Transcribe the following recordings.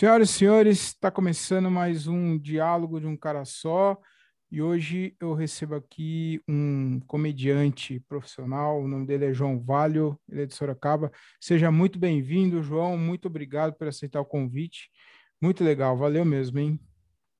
Senhoras e senhores, está começando mais um diálogo de um cara só. E hoje eu recebo aqui um comediante profissional, o nome dele é João Valho, ele é de Sorocaba. Seja muito bem-vindo, João. Muito obrigado por aceitar o convite. Muito legal, valeu mesmo, hein?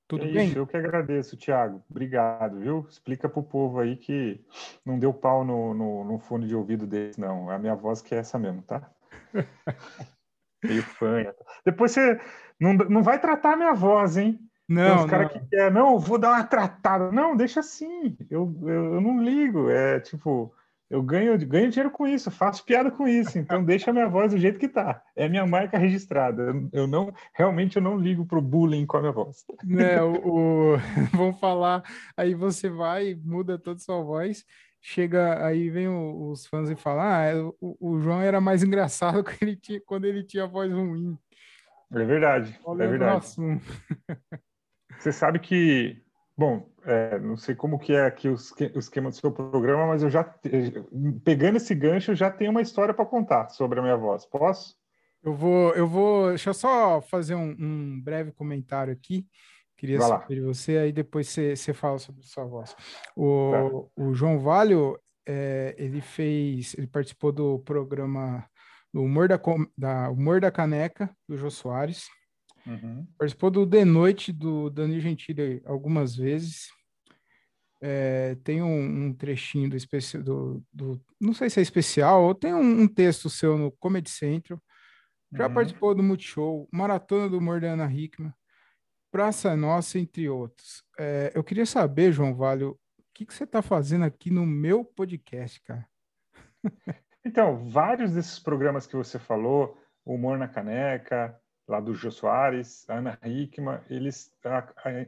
Tudo é bem? Isso, eu que agradeço, Thiago. Obrigado, viu? Explica pro povo aí que não deu pau no, no, no fone de ouvido deles, não. A minha voz que é essa mesmo, tá? Meio fanha. Depois você não, não vai tratar a minha voz, hein? Não, Tem os caras não. que quer, não, vou dar uma tratada. Não, deixa assim. Eu, eu, eu não ligo. É tipo, eu ganho, ganho dinheiro com isso, faço piada com isso. Então deixa a minha voz do jeito que tá. É minha marca registrada. Eu, eu não, realmente eu não ligo pro bullying com a minha voz. né, o, o- vamos falar, aí você vai, muda toda a sua voz, chega, aí vem o- os fãs e falam, ah, é, o, o João era mais engraçado quando ele tinha, quando ele tinha voz ruim. É verdade, é Olhando no verdade. Você sabe que, bom, é, não sei como que é aqui o esque- o esquema do seu programa, mas eu já, pegando esse gancho, eu já tenho uma história para contar sobre a minha voz. Posso? Eu vou, eu vou, deixa eu só fazer um, um breve comentário aqui. Queria Vai saber de você, aí depois você, você fala sobre sua voz. O, o João Valho, é, ele fez, ele participou do programa do Humor da, da Humor da Caneca, do Jô Soares. Uhum. Participou do The Noite do Danilo Gentili algumas vezes. É, tem um, um trechinho do, especi- do, do- Não sei se é especial, ou tem um, um texto seu no Comedy Central. Já Uhum. participou do Multishow, Maratona do Humor da Ana Hickman, Praça Nossa, entre outros. É, eu queria saber, João Valho, o que, que você está fazendo aqui no meu podcast, cara? Então, vários desses programas que você falou, o Humor na Caneca, lá do Jô Soares, Ana Hickman, eles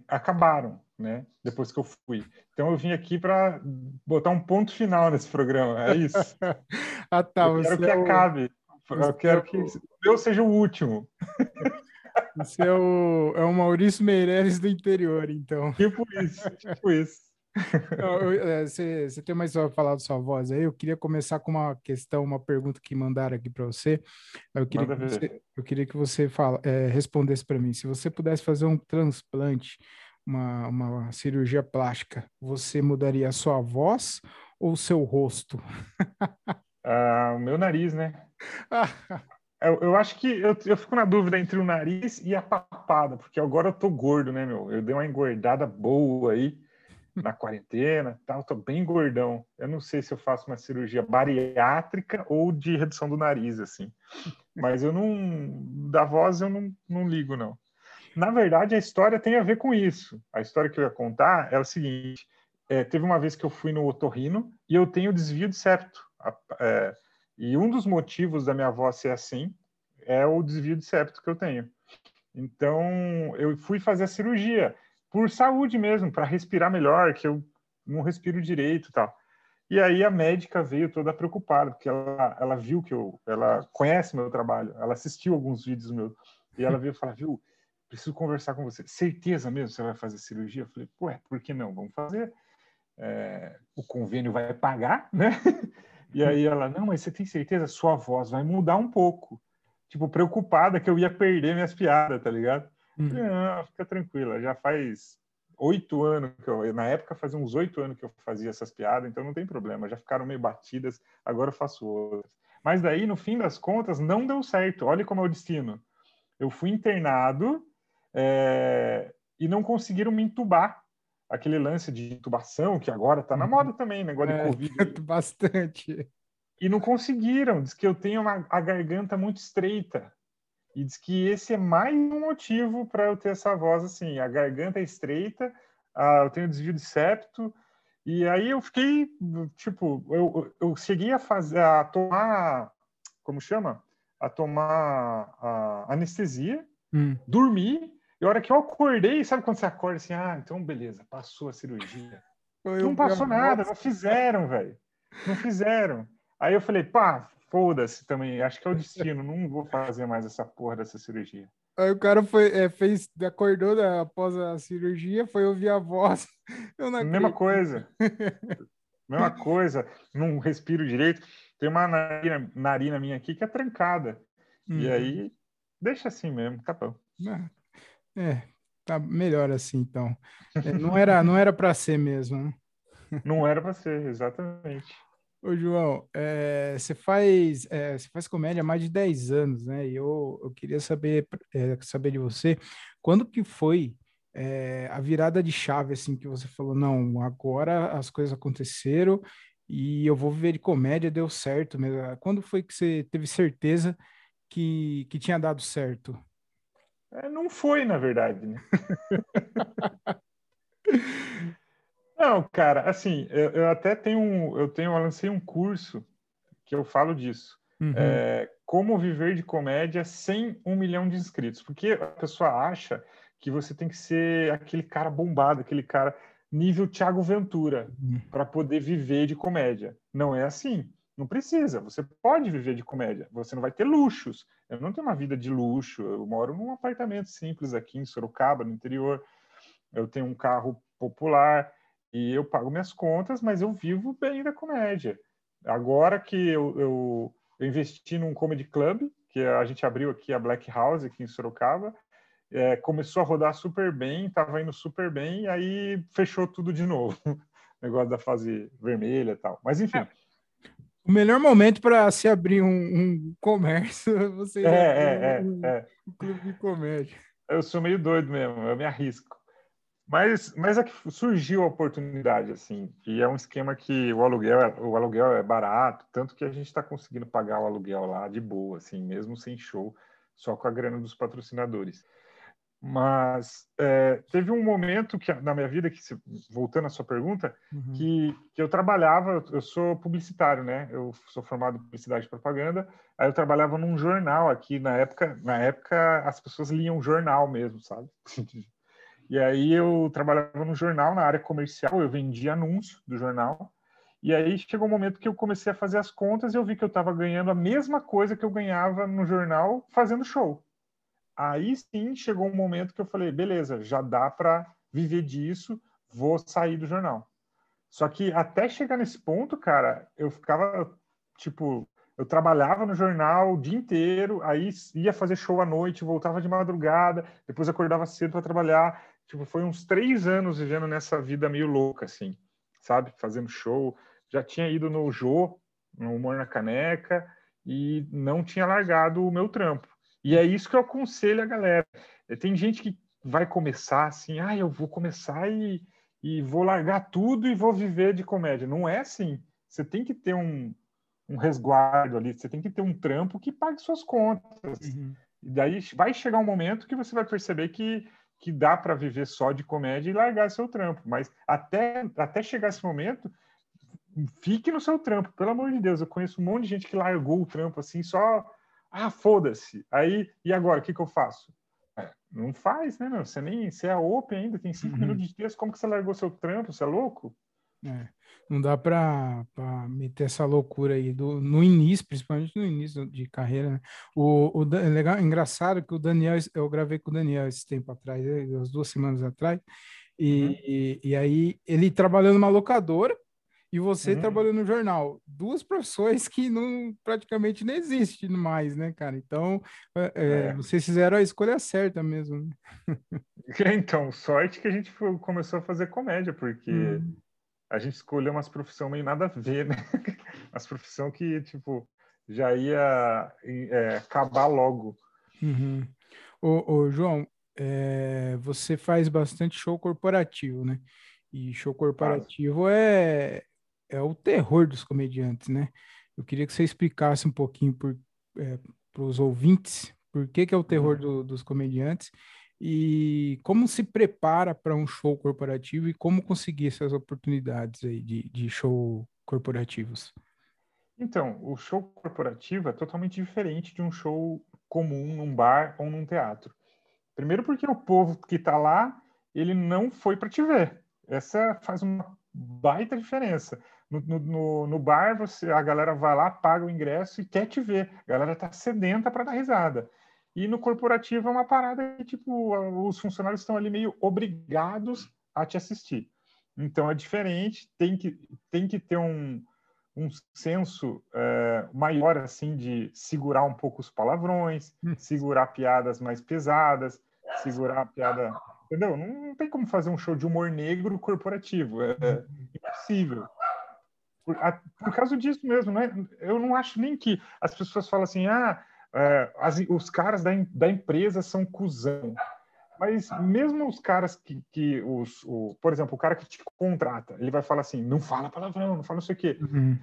acabaram, né? Depois que eu fui. Então eu vim aqui para botar um ponto final nesse programa. É isso. Ah, tá, eu quero que é o- acabe. Eu quero é que o- o meu seja o último. Você é o, é o Maurício Meirelles do interior, então. Tipo isso, tipo isso. Eu- é, Você, você tem mais para falar da sua voz aí? Eu queria começar com uma questão, uma pergunta que mandaram aqui para você. Eu queria que ver. você, eu queria que você fala, é, respondesse para mim. Se você pudesse fazer um transplante, uma, uma cirurgia plástica, você mudaria a sua voz ou o seu rosto? Ah, o meu nariz, né? Eu, eu acho que eu, eu fico na dúvida entre o nariz e a papada, porque agora eu tô gordo, né, meu? Eu dei uma engordada boa aí na quarentena, tal, tô bem gordão. Eu não sei se eu faço uma cirurgia bariátrica ou de redução do nariz, assim. Mas eu não. Da voz eu não, não ligo, não. Na verdade, a história tem a ver com isso. A história que eu ia contar é o seguinte: é, teve uma vez que eu fui no otorrino e eu tenho desvio de septo. A- é, e um dos motivos da minha voz ser assim é o desvio de septo que eu tenho. Então, eu fui fazer a cirurgia por saúde mesmo, para respirar melhor, que eu não respiro direito e tal. E aí a médica veio toda preocupada, porque ela, ela viu que eu, ela conhece meu trabalho, ela assistiu alguns vídeos meus, e ela veio falar, viu, preciso conversar com você. Certeza mesmo que você vai fazer cirurgia? Eu falei, ué, por que não? Vamos fazer. É, o convênio vai pagar, né? E aí ela, não, mas você tem certeza? Sua voz vai mudar um pouco. Tipo, preocupada que eu ia perder minhas piadas, tá ligado? Hum. Falei, Não, fica tranquila, já faz oito anos que eu, na época fazia uns oito anos que eu fazia essas piadas, então não tem problema, já ficaram meio batidas, agora eu faço outras. Mas daí, no fim das contas, não deu certo. Olha como é o destino. Eu fui internado é, e não conseguiram me entubar. Aquele lance de intubação, que agora tá na Uhum. moda também, negócio É, de Covid. aí. Bastante. E não conseguiram. Diz que eu tenho uma, a garganta muito estreita. E diz que esse é mais um motivo para eu ter essa voz assim. A garganta é estreita, ah, eu tenho desvio de septo. E aí eu fiquei, tipo, eu, eu cheguei a fazer, a tomar, como chama? A tomar a anestesia, Hum. dormir. E a hora que eu acordei, sabe quando você acorda assim, ah, então beleza, passou a cirurgia. Eu- Não passou eu- nada, não fizeram, velho. Não fizeram. Aí eu falei, pá, foda-se também, acho que é o destino, não vou fazer mais essa porra dessa cirurgia. Aí o cara foi, é, fez, acordou da- após a cirurgia, foi ouvir a voz. Mesma coisa. Mesma coisa, não respiro direito. Tem uma narina, narina minha aqui que é trancada. E Uhum. aí, deixa assim mesmo, tá bom. É, tá melhor assim, então. É, não era, não era para ser mesmo, né? Não era para ser, exatamente. Ô, João, é, você, faz, é, você faz comédia há mais de 10 anos, né? E eu, eu queria saber, é, saber de você, quando que foi é, a virada de chave, assim, que você falou, não, agora as coisas aconteceram e eu vou viver de comédia, deu certo mesmo. Quando foi que você teve certeza que, que tinha dado certo? É, não foi, na verdade, né? Não, cara, assim, eu, eu, até tenho um, eu tenho, eu lancei um curso que eu falo disso. Uhum. É, como viver de comédia sem um milhão de inscritos. Porque a pessoa acha que você tem que ser aquele cara bombado, aquele cara nível Thiago Ventura, uhum. para poder viver de comédia. Não é assim. Não precisa. Você pode viver de comédia. Você não vai ter luxos. Eu não tenho uma vida de luxo. Eu moro num apartamento simples aqui em Sorocaba, no interior. Eu tenho um carro popular e eu pago minhas contas, mas eu vivo bem da comédia. Agora que eu, eu, eu investi num comedy club, que a gente abriu aqui a Black House aqui em Sorocaba, é, começou a rodar super bem, estava indo super bem, e aí fechou tudo de novo. negócio da fase vermelha e tal. Mas enfim. É. O melhor momento para se abrir um, um comércio é você é, é, é, um, é. um clube de comédia. Eu sou meio doido mesmo, eu me arrisco. Mas, mas é que surgiu a oportunidade, assim, e é um esquema que o aluguel, é, o aluguel é barato, tanto que a gente está conseguindo pagar o aluguel lá de boa, assim, mesmo sem show, só com a grana dos patrocinadores. Mas é, teve um momento que na minha vida, que voltando à sua pergunta, uhum. que, que eu trabalhava, eu sou publicitário, né? Eu sou formado em publicidade e propaganda. Aí eu trabalhava num jornal aqui na época. Na época as pessoas liam jornal mesmo, sabe? E aí eu trabalhava no jornal, na área comercial, eu vendia anúncio do jornal. E aí chegou um momento que eu comecei a fazer as contas e eu vi que eu estava ganhando a mesma coisa que eu ganhava no jornal fazendo show. Aí sim chegou um momento que eu falei, beleza, já dá para viver disso, vou sair do jornal. Só que até chegar nesse ponto, cara, eu ficava tipo, eu trabalhava no jornal o dia inteiro, aí ia fazer show à noite, voltava de madrugada, depois acordava cedo para trabalhar. Tipo, foi uns três anos vivendo nessa vida meio louca, assim, sabe? Fazendo show. Já tinha ido no Jô, no Humor na Caneca, e não tinha largado o meu trampo. E é isso que eu aconselho a galera. Tem gente que vai começar assim, ah, eu vou começar e, e vou largar tudo e vou viver de comédia. Não é assim. Você tem que ter um, um resguardo ali, você tem que ter um trampo que pague suas contas. Uhum. E daí vai chegar um momento que você vai perceber que que dá para viver só de comédia e largar seu trampo. Mas até, até chegar esse momento, fique no seu trampo, pelo amor de Deus. Eu conheço um monte de gente que largou o trampo assim, só. Ah, foda-se. Aí, e agora, o que, que eu faço? É, não faz, né, meu? Você nem. Você é open ainda, tem cinco uhum. minutos de texto. Como que você largou seu trampo? Você é louco? É, não dá para meter essa loucura aí do, no início, principalmente no início de carreira. Né? O, o é legal, engraçado que o Daniel, eu gravei com o Daniel esse tempo atrás, umas duas semanas atrás, e, uhum. e, e, aí ele trabalhando numa locadora e você uhum. trabalhando no jornal. Duas profissões que não praticamente não existem mais, né, cara? Então, é, é. vocês fizeram a escolha certa mesmo. Né? então, sorte que a gente começou a fazer comédia, porque. Uhum a gente escolheu umas profissão meio nada a ver, né? As profissão que, tipo, já ia é, acabar logo. Uhum. Ô, ô, João, é, você faz bastante show corporativo, né? E show corporativo é, é o terror dos comediantes, né? Eu queria que você explicasse um pouquinho para é, os ouvintes por que, que é o terror uhum. do, dos comediantes e como se prepara para um show corporativo e como conseguir essas oportunidades aí de, de show corporativos? Então, o show corporativo é totalmente diferente de um show comum num bar ou num teatro. Primeiro porque o povo que está lá, ele não foi para te ver. Essa faz uma baita diferença. No, no, no, bar, você, a galera vai lá, paga o ingresso e quer te ver. A galera está sedenta para dar risada. E no corporativo é uma parada que, tipo, os funcionários estão ali meio obrigados a te assistir. Então é diferente, tem que, tem que ter um, um senso é, maior, assim, de segurar um pouco os palavrões, hum. segurar piadas mais pesadas, segurar a piada. Entendeu? Não, não, tem como fazer um show de humor negro corporativo. É, é impossível. Por, a, por causa disso mesmo, né? Eu não acho nem que as pessoas falam assim, ah, é, as, os caras da, da empresa são cuzão. Mas mesmo os caras que, que os, o, por exemplo, o cara que te contrata, ele vai falar assim, não fala palavrão, não fala não sei o quê. Uhum.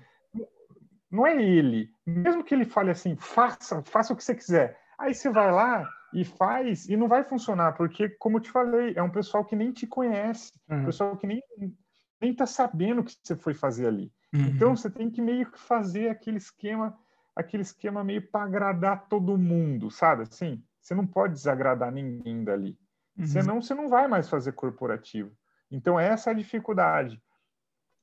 Não é ele. Mesmo que ele fale assim, faça, faça o que você quiser. Aí você vai lá e faz e não vai funcionar, porque, como eu te falei, é um pessoal que nem te conhece, uhum. um pessoal que nem, nem tá sabendo o que você foi fazer ali. Uhum. Então você tem que meio que fazer aquele esquema, aquele esquema meio para agradar todo mundo, sabe? Assim, você não pode desagradar ninguém dali. Uhum. Senão você não vai mais fazer corporativo. Então essa é a dificuldade.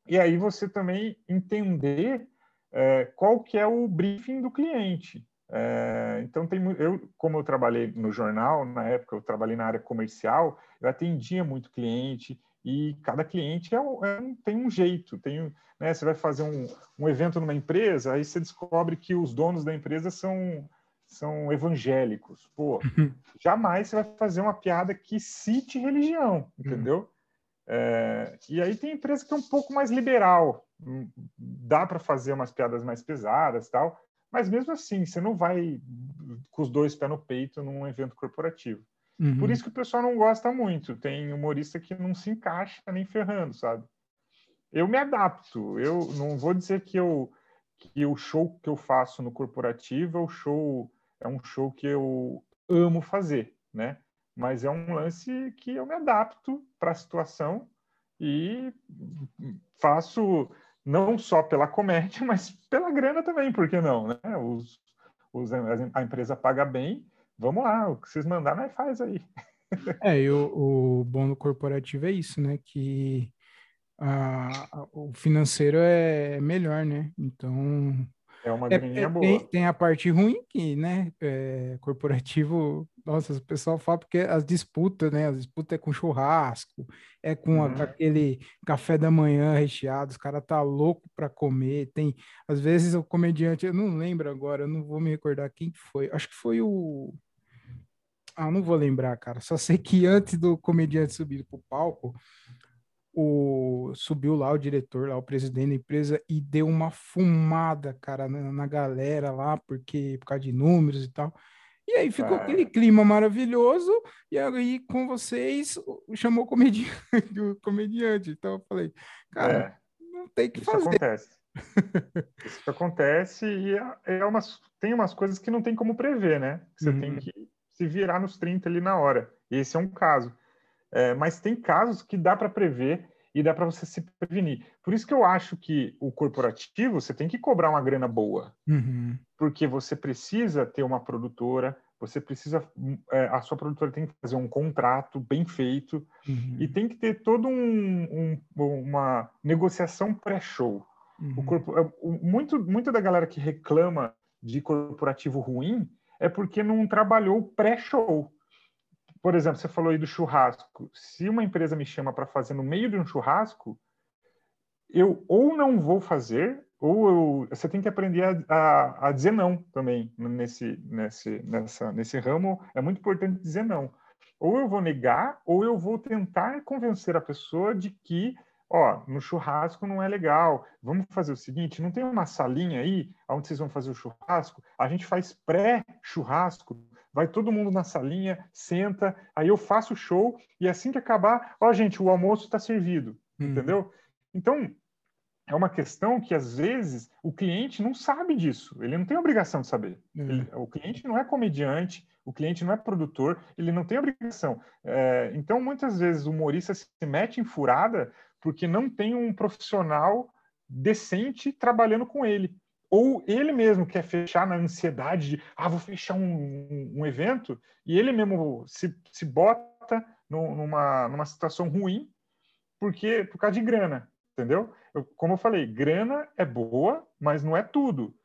E aí você também entender é, qual que é o briefing do cliente. É, então tem eu como eu trabalhei no jornal na época eu trabalhei na área comercial eu atendia muito cliente e cada cliente é, é, tem um jeito tem né, você vai fazer um, um evento numa empresa aí você descobre que os donos da empresa são são evangélicos pô uhum. jamais você vai fazer uma piada que cite religião uhum. entendeu é, e aí tem empresa que é um pouco mais liberal hum, dá para fazer umas piadas mais pesadas tal mas mesmo assim, você não vai com os dois pés no peito num evento corporativo. Uhum. Por isso que o pessoal não gosta muito. Tem humorista que não se encaixa nem ferrando, sabe? Eu me adapto. Eu não vou dizer que eu que o show que eu faço no corporativo é o show é um show que eu amo fazer, né? Mas é um lance que eu me adapto para a situação e faço não só pela comédia, mas pela grana também, por que não? Né? Os, os, a empresa paga bem, vamos lá, o que vocês mandarem, nós faz aí. É, e o, o bom do corporativo é isso, né? Que a, o financeiro é melhor, né? Então, é uma é, graninha é, boa. Tem, tem, a parte ruim que, né, é, corporativo, nossa, o pessoal fala porque as disputas, né, as disputas é com churrasco, é com uhum. aquele café da manhã recheado, os caras tá louco para comer, tem, às vezes o comediante, eu não lembro agora, eu não vou me recordar quem foi, acho que foi o ah, não vou lembrar, cara. Só sei que antes do comediante subir pro palco, o, subiu lá o diretor, lá o presidente da empresa e deu uma fumada, cara, na, na galera lá, porque por causa de números e tal. E aí ficou aquele clima maravilhoso, e aí com vocês chamou o comediante, o comediante. Então eu falei, cara, é, não tem que isso fazer. Acontece. isso acontece e é, é umas, tem umas coisas que não tem como prever, né? Você uhum. tem que se virar nos 30 ali na hora. Esse é um caso. É, mas tem casos que dá para prever e dá para você se prevenir. Por isso que eu acho que o corporativo você tem que cobrar uma grana boa, uhum. porque você precisa ter uma produtora, você precisa, é, a sua produtora tem que fazer um contrato bem feito uhum. e tem que ter todo um, um, uma negociação pré-show. Uhum. É, muito, muito da galera que reclama de corporativo ruim é porque não trabalhou pré-show por exemplo, você falou aí do churrasco. Se uma empresa me chama para fazer no meio de um churrasco, eu ou não vou fazer, ou eu, você tem que aprender a, a, a, dizer não também nesse, nesse, nessa, nesse ramo. É muito importante dizer não. Ou eu vou negar, ou eu vou tentar convencer a pessoa de que, ó, no churrasco não é legal. Vamos fazer o seguinte: não tem uma salinha aí onde vocês vão fazer o churrasco? A gente faz pré-churrasco vai todo mundo na salinha, senta, aí eu faço o show e assim que acabar, ó, gente, o almoço está servido, hum. entendeu? Então, é uma questão que às vezes o cliente não sabe disso, ele não tem obrigação de saber. Hum. Ele, o cliente não é comediante, o cliente não é produtor, ele não tem obrigação. É, então, muitas vezes o humorista se mete em furada porque não tem um profissional decente trabalhando com ele ou ele mesmo quer fechar na ansiedade de, ah, vou fechar um, um evento, e ele mesmo se, se bota numa, numa situação ruim porque por causa de grana, entendeu? Eu, como eu falei, grana é boa, mas não é tudo.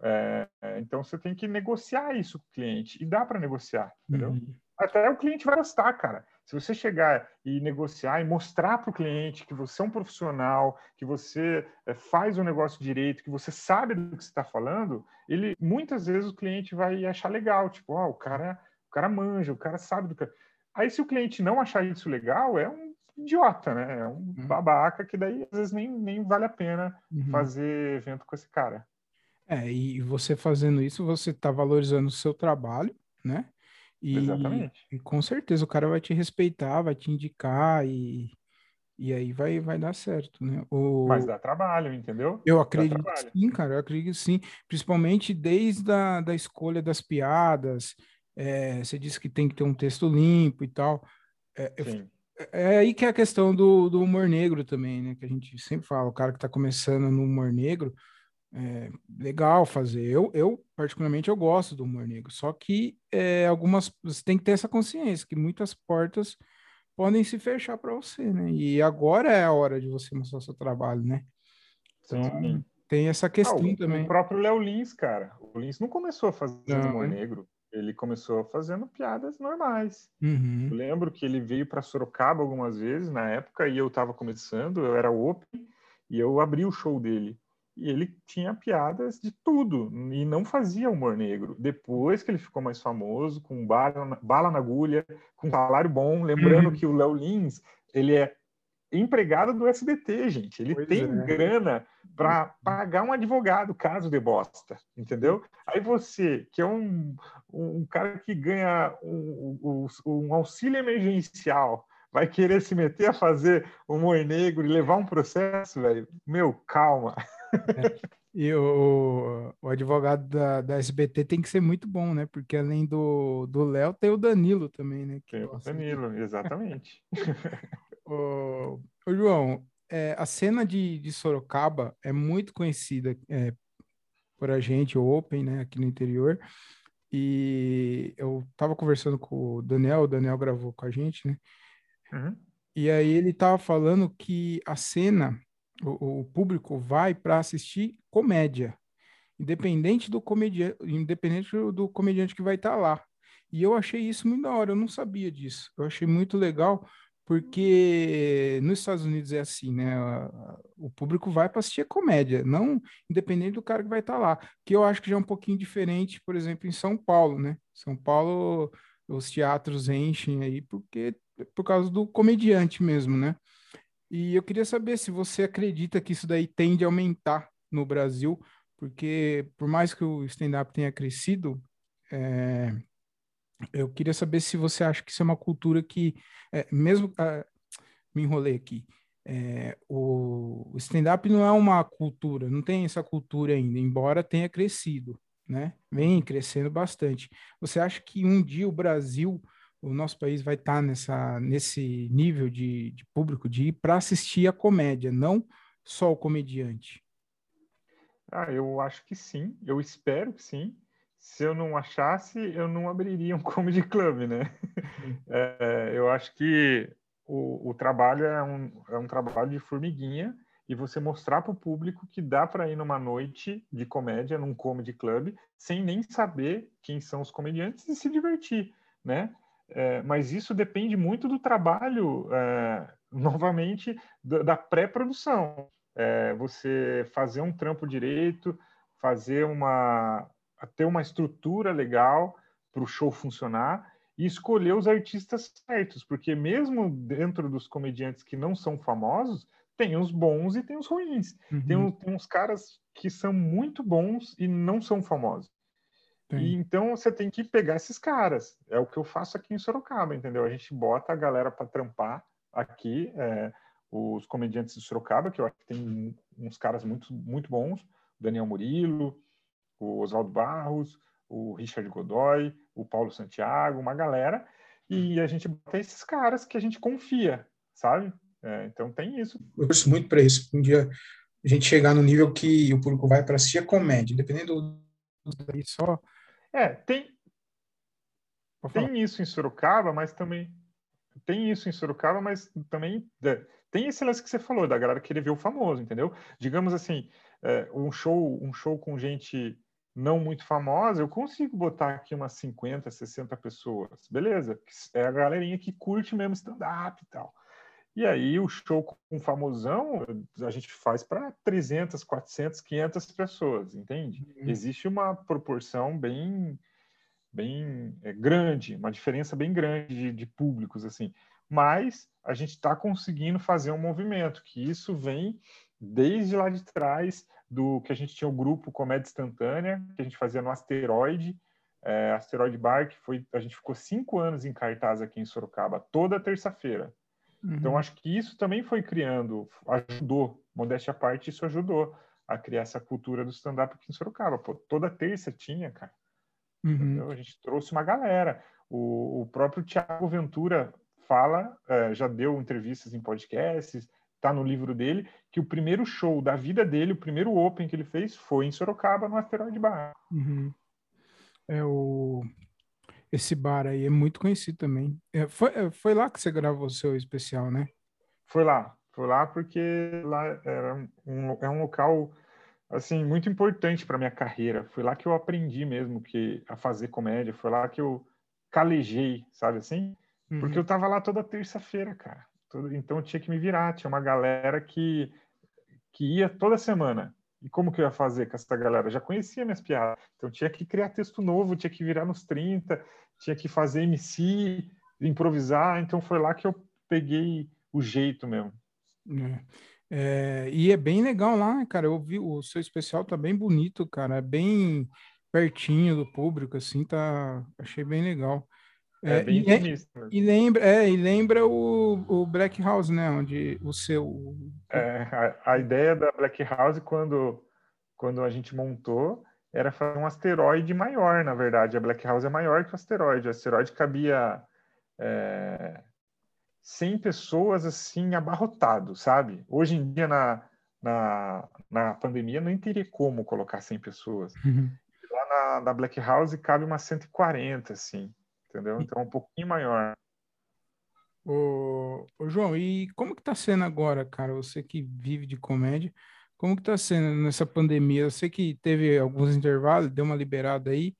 É, então você tem que negociar isso com o cliente, e dá para negociar, entendeu? Uhum. Até o cliente vai gostar, cara. Se você chegar e negociar e mostrar para o cliente que você é um profissional, que você é, faz o negócio direito, que você sabe do que você está falando, ele muitas vezes o cliente vai achar legal, tipo, oh, o cara, o cara manja, o cara sabe do que. Aí, se o cliente não achar isso legal, é um idiota, né? É um uhum. babaca que daí às vezes nem, nem vale a pena uhum. fazer evento com esse cara. É, e você fazendo isso, você está valorizando o seu trabalho, né? E, Exatamente. E com certeza o cara vai te respeitar, vai te indicar e, e aí vai, vai dar certo, né? O... Mas dá trabalho, entendeu? Eu acredito sim, cara, eu acredito sim. Principalmente desde a da escolha das piadas. É, você disse que tem que ter um texto limpo e tal. É, eu, é aí que é a questão do, do humor negro também, né? Que a gente sempre fala, o cara que está começando no humor negro, é legal fazer. Eu, eu, particularmente, eu gosto do humor negro. Só que é, algumas, você tem que ter essa consciência que muitas portas podem se fechar para você, né? E agora é a hora de você mostrar seu trabalho, né? Então, Sim. tem essa questão ah, o, também. O próprio Léo Lins, cara. O Lins não começou a fazer não, humor negro ele começou fazendo piadas normais. Uhum. Eu lembro que ele veio para Sorocaba algumas vezes na época e eu estava começando, eu era open e eu abri o show dele. E ele tinha piadas de tudo e não fazia humor negro. Depois que ele ficou mais famoso, com bala na, bala na agulha, com salário bom, lembrando uhum. que o Léo Lins, ele é empregado do SBT, gente. Ele pois tem é. grana para pagar um advogado caso de bosta, entendeu? Aí você, que é um, um cara que ganha um, um, um auxílio emergencial, vai querer se meter a fazer humor negro e levar um processo, velho? Meu, calma. É. E o, o advogado da, da SBT tem que ser muito bom, né? Porque além do Léo, tem o Danilo também, né? tem o Danilo, exatamente. Ô, ô João, é, a cena de, de Sorocaba é muito conhecida é, por a gente, o Open, né, aqui no interior. E eu tava conversando com o Daniel, o Daniel gravou com a gente, né? Uhum. E aí ele tava falando que a cena, o, o público vai para assistir comédia, independente do comediante, independente do comediante que vai estar tá lá. E eu achei isso muito da hora, eu não sabia disso. Eu achei muito legal, porque nos Estados Unidos é assim, né? O público vai para assistir comédia, não independente do cara que vai estar tá lá. Que eu acho que já é um pouquinho diferente, por exemplo, em São Paulo, né? São Paulo, os teatros enchem aí porque por causa do comediante mesmo, né? E eu queria saber se você acredita que isso daí tende a aumentar no Brasil, porque por mais que o stand-up tenha crescido, é, eu queria saber se você acha que isso é uma cultura que, é, mesmo. Ah, me enrolei aqui. É, o, o stand-up não é uma cultura, não tem essa cultura ainda, embora tenha crescido, né? Vem crescendo bastante. Você acha que um dia o Brasil, o nosso país, vai estar nessa, nesse nível de, de público de ir para assistir a comédia, não só o comediante? Ah, eu acho que sim, eu espero que sim se eu não achasse, eu não abriria um comedy club, né? É, eu acho que o, o trabalho é um, é um trabalho de formiguinha e você mostrar para o público que dá para ir numa noite de comédia num comedy club sem nem saber quem são os comediantes e se divertir, né? É, mas isso depende muito do trabalho, é, novamente, da, da pré-produção. É, você fazer um trampo direito, fazer uma, ter uma estrutura legal para o show funcionar e escolher os artistas certos, porque mesmo dentro dos comediantes que não são famosos, tem os bons e tem os ruins. Uhum. Tem, tem uns caras que são muito bons e não são famosos. E então você tem que pegar esses caras. É o que eu faço aqui em Sorocaba, entendeu? A gente bota a galera para trampar aqui, é, os comediantes de Sorocaba, que eu acho que tem uns caras muito, muito bons, Daniel Murilo, o Oswaldo Barros, o Richard Godoy, o Paulo Santiago, uma galera, e a gente bota esses caras que a gente confia, sabe? É, então tem isso. Eu gosto muito para isso. Um dia a gente chegar no nível que o público vai para assistir a comédia, dependendo do só. É, tem tem isso em Sorocaba, mas também tem isso em Sorocaba, mas também é, tem esse lance que você falou da galera querer ver o famoso, entendeu? Digamos assim, é, um show um show com gente não muito famosa, eu consigo botar aqui umas 50, 60 pessoas. Beleza, é a galerinha que curte mesmo stand-up e tal. E aí o show com famosão a gente faz para 300, 400, 500 pessoas, entende? Uhum. Existe uma proporção bem bem é, grande, uma diferença bem grande de, de públicos, assim. Mas a gente está conseguindo fazer um movimento, que isso vem desde lá de trás do que a gente tinha o grupo Comédia Instantânea, que a gente fazia no Asteroide, é, Asteroide Bar, que foi, a gente ficou cinco anos em cartaz aqui em Sorocaba, toda terça-feira. Uhum. Então, acho que isso também foi criando, ajudou, modéstia à parte, isso ajudou a criar essa cultura do stand-up aqui em Sorocaba. Pô, toda terça tinha, cara. Uhum. A gente trouxe uma galera. O, o próprio Tiago Ventura fala, é, já deu entrevistas em podcasts, está no livro dele, que o primeiro show da vida dele, o primeiro Open que ele fez, foi em Sorocaba, no Asteroide Bar. Uhum. É o... Esse bar aí é muito conhecido também. É, foi, é, foi lá que você gravou o seu especial, né? Foi lá. Foi lá porque lá era um, é um local assim muito importante para minha carreira. Foi lá que eu aprendi mesmo que a fazer comédia. Foi lá que eu calejei, sabe assim? Porque uhum. eu tava lá toda terça-feira, cara. Então eu tinha que me virar. Tinha uma galera que, que ia toda semana. E como que eu ia fazer com essa galera? Eu já conhecia minhas piadas. Então tinha que criar texto novo, tinha que virar nos 30, tinha que fazer MC, improvisar. Então foi lá que eu peguei o jeito mesmo. É. É, e é bem legal lá, cara. Eu vi o seu especial tá bem bonito, cara. É bem pertinho do público, assim, tá. Achei bem legal. É, é bem e. E lembra, é, e lembra o, o Black House, né? Onde o seu. É, a, a, ideia da Black House, quando, quando a gente montou, era fazer um asteroide maior, na verdade. A Black House é maior que o asteroide. O asteroide cabia é, 100 pessoas assim, abarrotado, sabe? Hoje em dia, na, na, na pandemia, nem teria como colocar 100 pessoas. Uhum. Lá na, na Black House cabe umas 140, assim entendeu? Então é um pouquinho maior. Ô, ô, João, e como que tá sendo agora, cara? Você que vive de comédia, como que tá sendo nessa pandemia? Eu sei que teve alguns intervalos, deu uma liberada aí,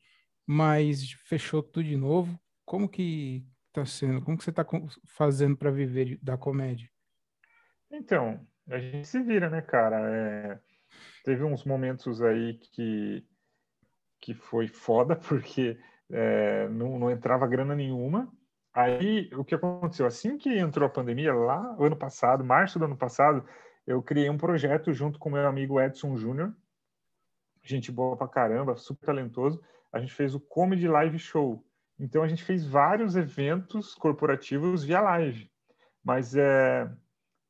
mas fechou tudo de novo. Como que tá sendo? Como que você tá fazendo para viver da comédia? Então, a gente se vira, né, cara? É... Teve uns momentos aí que que foi foda, porque é, não, não entrava grana nenhuma. Aí, o que aconteceu? Assim que entrou a pandemia, lá ano passado, março do ano passado, eu criei um projeto junto com meu amigo Edson Júnior, gente boa pra caramba, super talentoso. A gente fez o Comedy Live Show. Então, a gente fez vários eventos corporativos via live. Mas é,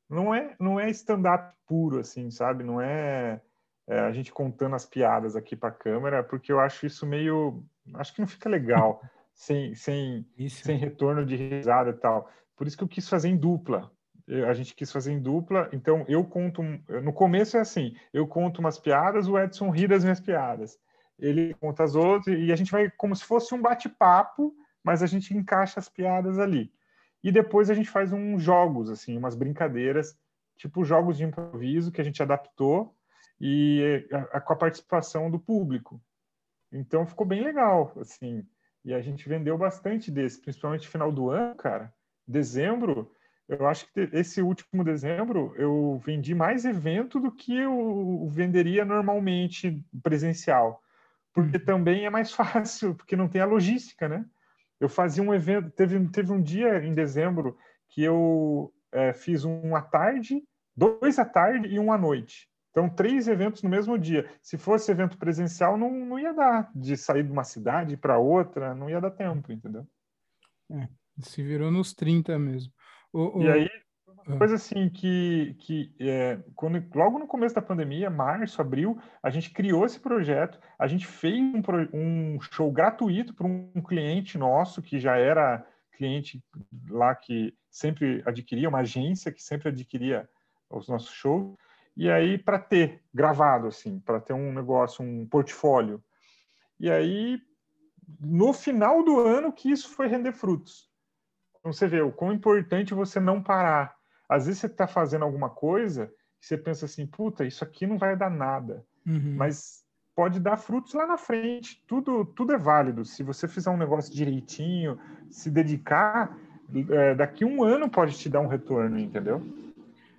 não é, não é stand-up puro, assim, sabe? Não é, é a gente contando as piadas aqui para a câmera, porque eu acho isso meio acho que não fica legal sem, sem, sem retorno de risada e tal. Por isso que eu quis fazer em dupla. Eu, a gente quis fazer em dupla, então eu conto. No começo é assim: eu conto umas piadas, o Edson ri das minhas piadas. Ele conta as outras, e a gente vai como se fosse um bate-papo, mas a gente encaixa as piadas ali. E depois a gente faz uns jogos, assim, umas brincadeiras, tipo jogos de improviso que a gente adaptou e a, a, com a participação do público. Então ficou bem legal, assim. E a gente vendeu bastante desse, principalmente no final do ano, cara. Dezembro, eu acho que esse último dezembro eu vendi mais evento do que eu venderia normalmente presencial. Porque uhum. também é mais fácil, porque não tem a logística, né? Eu fazia um evento, teve, teve um dia em dezembro que eu é, fiz um à tarde, dois à tarde e um à noite. Então, três eventos no mesmo dia. Se fosse evento presencial, não, não ia dar de sair de uma cidade para outra, não ia dar tempo, entendeu? É, se virou nos 30 mesmo. O, o... E aí, uma ah. coisa assim que, que é, quando, logo no começo da pandemia, março, abril, a gente criou esse projeto, a gente fez um, um show gratuito para um cliente nosso que já era cliente lá que sempre adquiria, uma agência que sempre adquiria os nossos shows e aí para ter gravado assim, para ter um negócio, um portfólio. E aí no final do ano que isso foi render frutos. Então você vê o quão importante você não parar. Às vezes você está fazendo alguma coisa e você pensa assim, puta, isso aqui não vai dar nada. Uhum. Mas pode dar frutos lá na frente. Tudo, tudo é válido. Se você fizer um negócio direitinho, se dedicar, é, daqui um ano pode te dar um retorno, entendeu?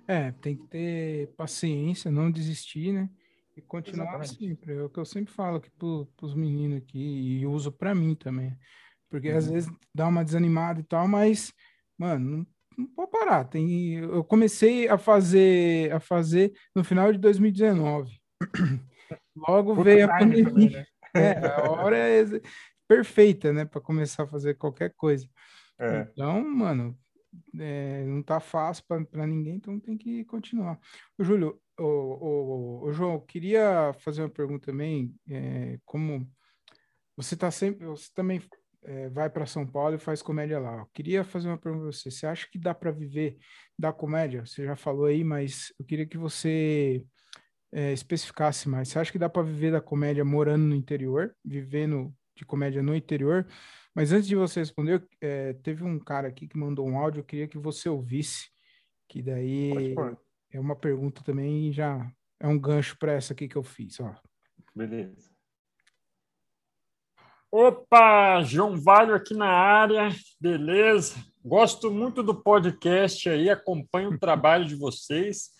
É, tem que ter paciência, não desistir, né? E continuar Exatamente. sempre. É o que eu sempre falo aqui para os meninos aqui e uso para mim também. Porque uhum. às vezes dá uma desanimada e tal, mas, mano, não, não pode parar. Tem, eu comecei a fazer a fazer no final de 2019. Logo Puta veio a pandemia. Também, né? É, a hora é perfeita, né, para começar a fazer qualquer coisa. É. Então, mano, é, não tá fácil para ninguém, então tem que continuar. O Júlio, o, João, queria fazer uma pergunta também, é, como você tá sempre, você também é, vai para São Paulo e faz comédia lá. Eu queria fazer uma pergunta para você. Você acha que dá para viver da comédia? Você já falou aí, mas eu queria que você é, especificasse mais. Você acha que dá para viver da comédia morando no interior, vivendo de comédia no interior? Mas antes de você responder, é, teve um cara aqui que mandou um áudio, eu queria que você ouvisse, que daí é uma pergunta também já é um gancho para essa aqui que eu fiz, ó. Beleza. Opa, João Valho aqui na área, beleza? Gosto muito do podcast aí, acompanho o trabalho de vocês.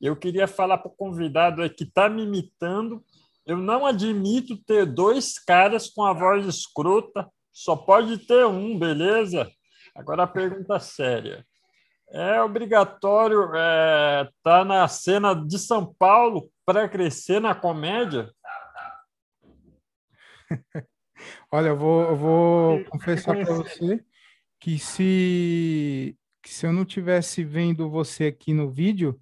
Eu queria falar para o convidado aí que está me imitando. Eu não admito ter dois caras com a voz escrota, só pode ter um, beleza? Agora a pergunta séria. É obrigatório estar é, tá na cena de São Paulo para crescer na comédia? Olha, eu vou, eu vou confessar para você que se, que se eu não tivesse vendo você aqui no vídeo,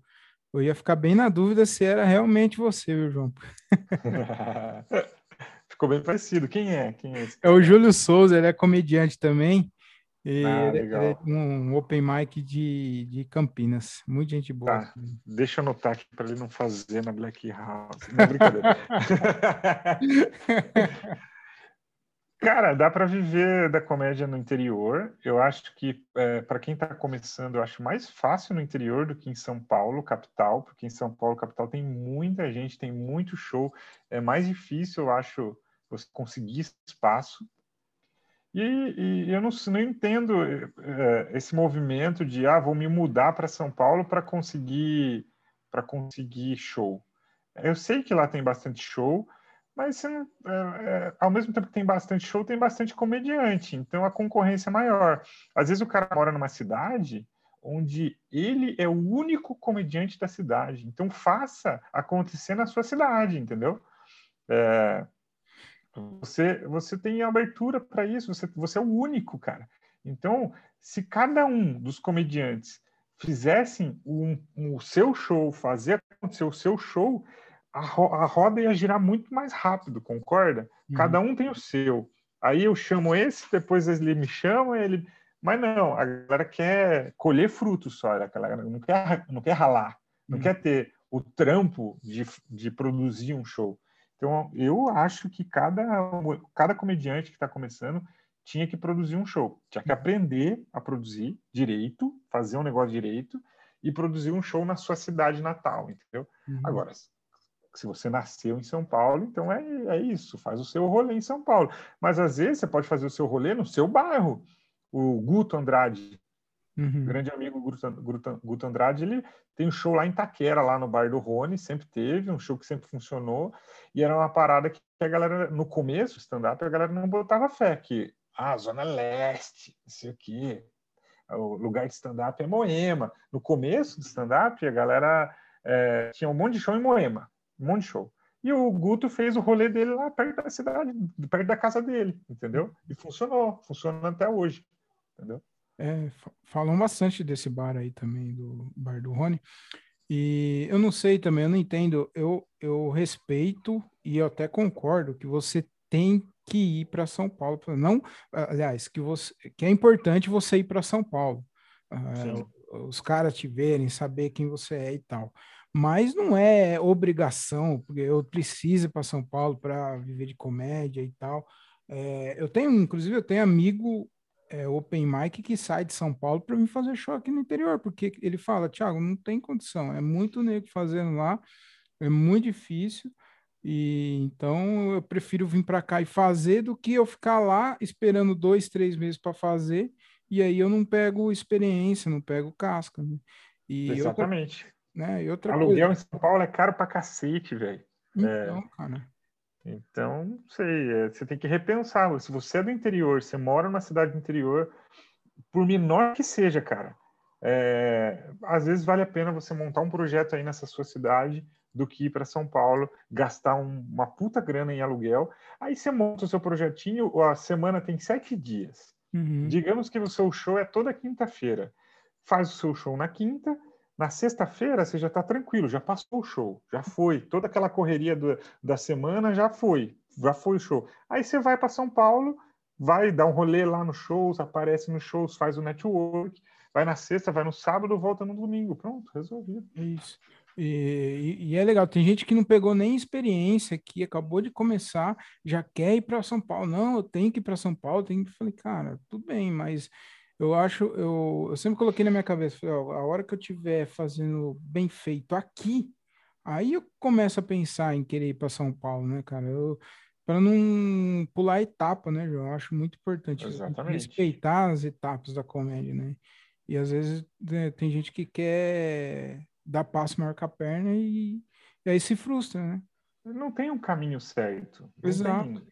eu ia ficar bem na dúvida se era realmente você, viu, João? Ficou bem parecido. Quem é? Quem é, é o Júlio Souza, ele é comediante também. E ah, ele, é um open mic de, de Campinas. Muita gente boa. Tá. Deixa eu anotar aqui para ele não fazer na Black House. Não, brincadeira. Cara, dá para viver da comédia no interior. Eu acho que é, para quem está começando, eu acho mais fácil no interior do que em São Paulo, capital, porque em São Paulo, capital, tem muita gente, tem muito show. É mais difícil, eu acho, você conseguir espaço. E, e eu não, não entendo é, esse movimento de ah, vou me mudar para São Paulo para conseguir para conseguir show. Eu sei que lá tem bastante show, mas é, é, ao mesmo tempo que tem bastante show, tem bastante comediante, então a concorrência é maior. Às vezes o cara mora numa cidade onde ele é o único comediante da cidade, então faça acontecer na sua cidade, entendeu? É, você, você tem abertura para isso, você, você é o único, cara. Então, se cada um dos comediantes fizessem um, um, o seu show, fazer acontecer o seu show, a, ro a roda ia girar muito mais rápido, concorda? Uhum. Cada um tem o seu. Aí eu chamo esse, depois ele me chama, ele. Mas não, a galera quer colher frutos só, a galera não quer, não quer ralar, não uhum. quer ter o trampo de, de produzir um show. Então, eu acho que cada, cada comediante que está começando tinha que produzir um show, tinha que aprender a produzir direito, fazer um negócio direito e produzir um show na sua cidade natal, entendeu? Uhum. Agora, se você nasceu em São Paulo, então é, é isso, faz o seu rolê em São Paulo. Mas às vezes você pode fazer o seu rolê no seu bairro. O Guto Andrade, uhum. grande amigo Guto, Andrade, ele tem um show lá em Taquera, lá no bar do Rony, sempre teve, um show que sempre funcionou, e era uma parada que a galera, no começo, stand-up, a galera não botava fé, que, ah, Zona Leste, não sei o quê, o lugar de stand-up é Moema. No começo do stand-up, a galera é, tinha um monte de show em Moema um monte de show. E o Guto fez o rolê dele lá perto da cidade, perto da casa dele, entendeu? E funcionou, funciona até hoje, entendeu? É, falam bastante desse bar aí também, do bar do Rony. E eu não sei também, eu não entendo. Eu, eu respeito e eu até concordo que você tem que ir para São Paulo. Não, aliás, que, você, que é importante você ir para São Paulo. Uh, os caras te verem, saber quem você é e tal mas não é obrigação, porque eu preciso ir para São Paulo para viver de comédia e tal. É, eu tenho, inclusive, eu tenho amigo é, open mic que sai de São Paulo para me fazer show aqui no interior, porque ele fala, Thiago, não tem condição, é muito negro fazendo lá, é muito difícil, e então eu prefiro vir para cá e fazer do que eu ficar lá esperando dois, três meses para fazer, e aí eu não pego experiência, não pego casca. Né? E Exatamente. Né? E outra Aluguel coisa... em São Paulo é caro pra cacete, velho. Então, é, cara. Então, não sei, é, você tem que repensar. Se você é do interior, você mora numa cidade do interior, por menor que seja, cara, é, às vezes vale a pena você montar um projeto aí nessa sua cidade do que ir para São Paulo, gastar um, uma puta grana em aluguel. Aí você monta o seu projetinho, a semana tem sete dias. Uhum. Digamos que o seu show é toda quinta-feira. Faz o seu show na quinta, na sexta-feira você já está tranquilo, já passou o show, já foi. Toda aquela correria do, da semana já foi, já foi o show. Aí você vai para São Paulo, vai dar um rolê lá nos shows, aparece nos shows, faz o network, vai na sexta, vai no sábado, volta no domingo. Pronto, resolvido. Isso. E, e, é legal, tem gente que não pegou nem experiência, que acabou de começar, já quer ir para São Paulo. Não, eu tenho que ir para São Paulo, tenho que. Falei, cara, tudo bem, mas eu acho, eu, eu sempre coloquei na minha cabeça, falei, ó, a hora que eu estiver fazendo bem feito aqui, aí eu começo a pensar em querer ir para São Paulo, né, cara? Eu, para não pular etapa, né, João? Eu acho muito importante respeitar as etapas da comédia, né? E às vezes né, tem gente que quer dar passo maior com a perna e, e aí se frustra, né? Não tem um caminho certo. Exato. Tem.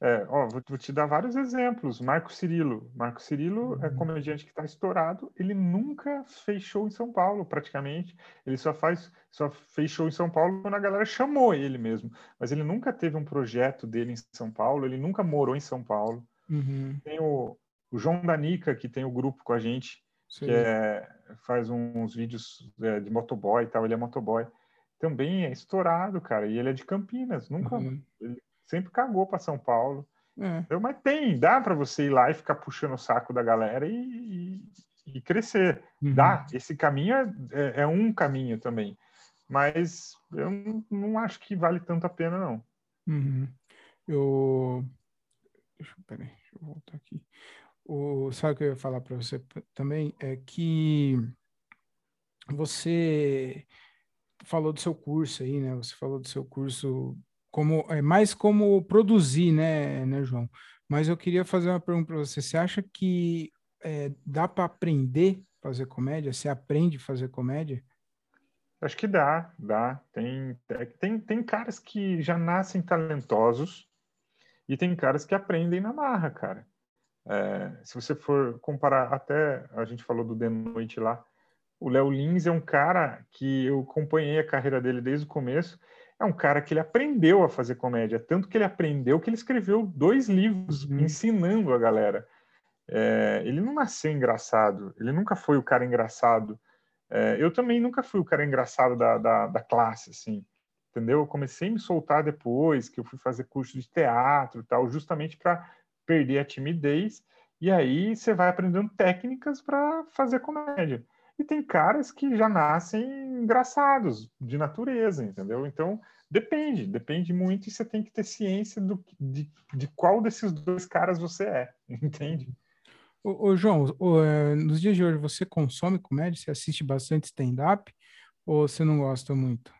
É, ó, vou, vou, te dar vários exemplos. Marco Cirilo. Marco Cirilo é uhum. é comediante que está estourado. Ele nunca fez show em São Paulo, praticamente. Ele só faz, só fez show em São Paulo quando a galera chamou ele mesmo. Mas ele nunca teve um projeto dele em São Paulo. Ele nunca morou em São Paulo. Uhum. Tem o, o João Danica, que tem o grupo com a gente, Sim. que é, faz uns vídeos é, de motoboy e tal. Ele é motoboy. Também é estourado, cara. E ele é de Campinas. Nunca. Uhum. Ele sempre cagou para São Paulo. É. Mas tem, dá para você ir lá e ficar puxando o saco da galera e, e, e crescer. Uhum. Dá. Esse caminho é, é, é, um caminho também. Mas eu não, não, acho que vale tanto a pena, não. Uhum. Eu. Deixa, peraí, deixa eu voltar aqui. O, sabe o que eu ia falar para você também? É que você falou do seu curso aí, né? Você falou do seu curso como é mais como produzir, né, né, João? Mas eu queria fazer uma pergunta para você. Você acha que é, dá para aprender fazer comédia? Você aprende a fazer comédia? Acho que dá, dá. Tem, é tem, tem caras que já nascem talentosos e tem caras que aprendem na marra, cara. É, se você for comparar, até a gente falou do De Noite lá, o Léo Lins é um cara que eu acompanhei a carreira dele desde o começo é um cara que ele aprendeu a fazer comédia, tanto que ele aprendeu que ele escreveu dois livros uhum. ensinando a galera. É, ele não nasceu engraçado, ele nunca foi o cara engraçado. É, eu também nunca fui o cara engraçado da, da, da, classe, assim, entendeu? Eu comecei a me soltar depois, que eu fui fazer curso de teatro e tal, justamente para perder a timidez, e aí você vai aprendendo técnicas para fazer comédia. E tem caras que já nascem engraçados, de natureza, entendeu? Então, depende, depende muito e você tem que ter ciência do, de, de qual desses dois caras você é, entende? Ô, ô João, ô, é, nos dias de hoje você consome comédia? Você assiste bastante stand-up? Ou você não gosta muito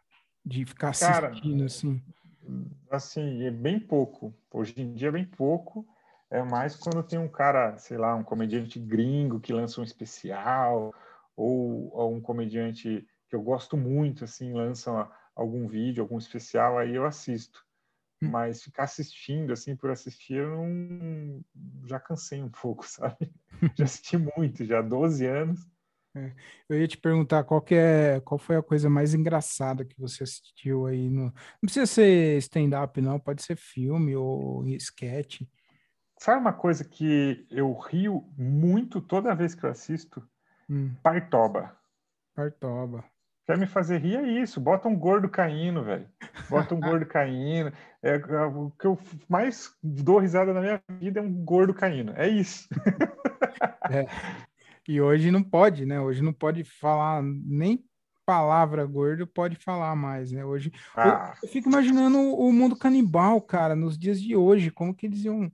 de ficar assistindo Cara, assim? Assim, é bem pouco. Hoje em dia é bem pouco. É mais quando tem um cara, sei lá, um comediante gringo que lança um especial ou, um comediante que eu gosto muito, assim, lança algum vídeo, algum especial, aí eu assisto. Hum. Mas ficar assistindo, assim, por assistir, eu não... já cansei um pouco, sabe? já assisti muito, já há 12 anos. É. Eu ia te perguntar qual, é, qual foi a coisa mais engraçada que você assistiu aí no. Não precisa ser stand-up, não, pode ser filme ou sketch. Sabe uma coisa que eu rio muito toda vez que eu assisto? Hum. Partoba. Partoba. Quer me fazer rir é isso. Bota um gordo caindo, velho. Bota um gordo caindo. É, é, o que eu mais dou risada na minha vida é um gordo caindo. É isso. é. E hoje não pode, né? Hoje não pode falar nem palavra gordo pode falar mais, né? Hoje ah. eu, eu, fico imaginando o mundo canibal, cara, nos dias de hoje, como que eles iam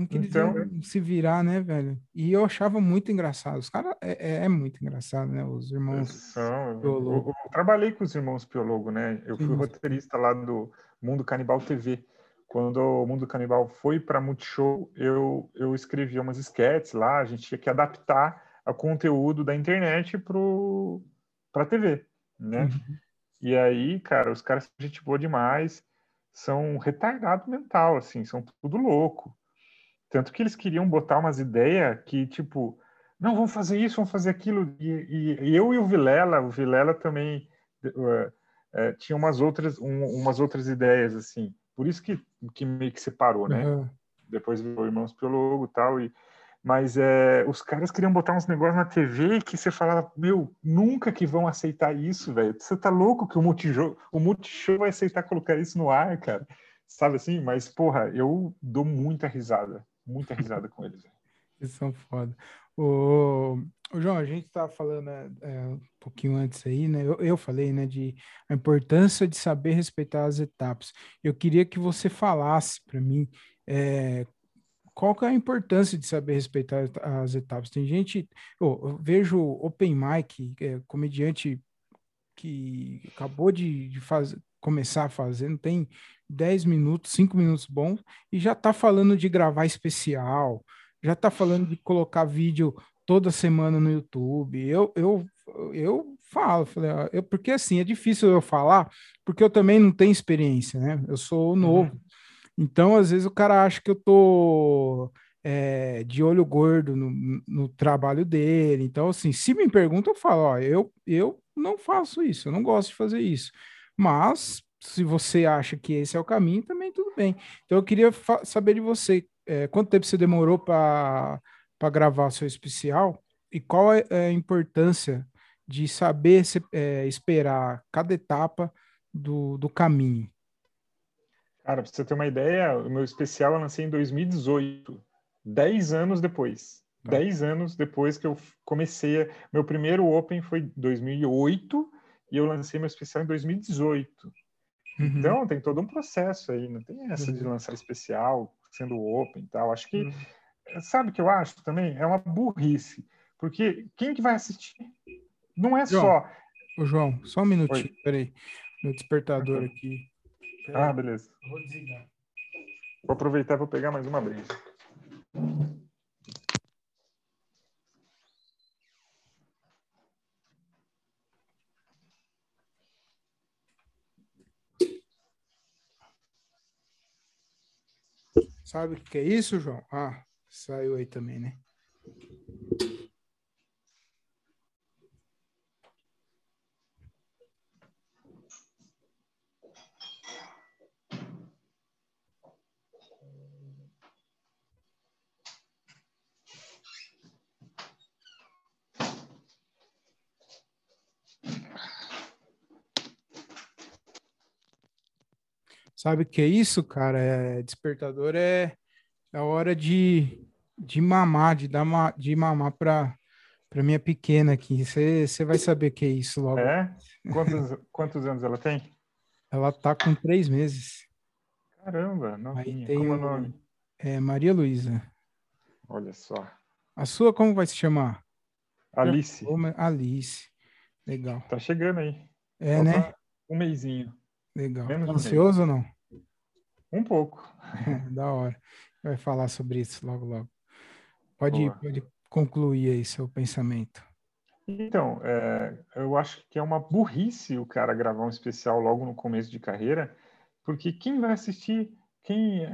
como que eles então, iam se virar, né, velho? E eu achava muito engraçado. Os caras é, é, é, muito engraçado, né? Os irmãos. São, eu, eu, eu, trabalhei com os irmãos Piologo, né? Eu Sim. fui roteirista lá do Mundo Canibal TV. Quando o Mundo Canibal foi para Multishow, eu, eu escrevi umas sketches lá, a gente tinha que adaptar o conteúdo da internet para a TV, né? Uhum. E aí, cara, os caras são gente boa demais, são retardado mental, assim, são tudo louco. Tanto que eles queriam botar umas ideias que, tipo, não, vamos fazer isso, vamos fazer aquilo. E, e, e eu e o Vilela, o Vilela também uh, uh, tinha umas outras, um, umas outras ideias, assim. Por isso que, que meio que separou, né? Uhum. Depois virou Irmãos Piologo e tal. E, mas é, os caras queriam botar uns negócios na TV que você falava, meu, nunca que vão aceitar isso, velho. Você tá louco que o Multishow, o Multishow vai aceitar colocar isso no ar, cara? Sabe assim? Mas, porra, eu dou muita risada muita risada com eles. Eles são foda. O, o João, a gente estava falando é, é, um pouquinho antes aí, né? Eu, eu, falei, né, de a importância de saber respeitar as etapas. Eu queria que você falasse para mim é, qual que é a importância de saber respeitar as etapas. Tem gente, eu, eu vejo Open Mic, é, comediante que acabou de, de fazer, começar a fazer, não tem 10 minutos, 5 minutos bons, e já está falando de gravar especial, já está falando de colocar vídeo toda semana no YouTube. Eu, eu, eu falo, falei, eu, porque assim, é difícil eu falar, porque eu também não tenho experiência, né? Eu sou uhum. novo. Uhum. Então, às vezes, o cara acha que eu tô é, de olho gordo no, no, trabalho dele. Então, assim, se me perguntam, eu falo, ó, eu, eu não faço isso, eu não gosto de fazer isso. Mas se você acha que esse é o caminho, também tudo bem. Então eu queria saber de você, é, quanto tempo você demorou para gravar seu especial e qual é, é a importância de saber se, é, esperar cada etapa do, do caminho. Cara, para você ter uma ideia, o meu especial eu lancei em 2018, 10 anos depois. Tá. 10 anos depois que eu comecei. Meu primeiro Open foi em 2008 e eu lancei meu especial em 2018. Uhum. Então, tem todo um processo aí, não tem essa de uhum. lançar especial, sendo open e tal. Acho que, uhum. sabe o que eu acho também? É uma burrice. Porque quem que vai assistir? Não é João, só. Ô, João, só um minutinho, Oi. peraí. Meu despertador aqui. Peraí. Ah, beleza. Vou desligar. Vou aproveitar e vou pegar mais uma brisa. Sabe o que é isso, João? Ah, saiu aí também, né? Sabe o que é isso, cara? É, despertador é, é a hora de, de mamar, de dar ma, de mamar para para minha pequena aqui. Você vai saber o que é isso logo. É? Quantos, quantos anos ela tem? Ela tá com três meses. Caramba, não Aí tem como é o nome? É Maria Luísa. Olha só. A sua como vai se chamar? Alice. Alice. Legal. Tá chegando aí. É, Falta né? Um mêsinho. Legal. Menos tá ansioso ou não? Um pouco. da hora. Vai falar sobre isso logo, logo. Pode, pode concluir aí seu pensamento. Então, é, eu acho que é uma burrice o cara gravar um especial logo no começo de carreira, porque quem vai assistir, quem é,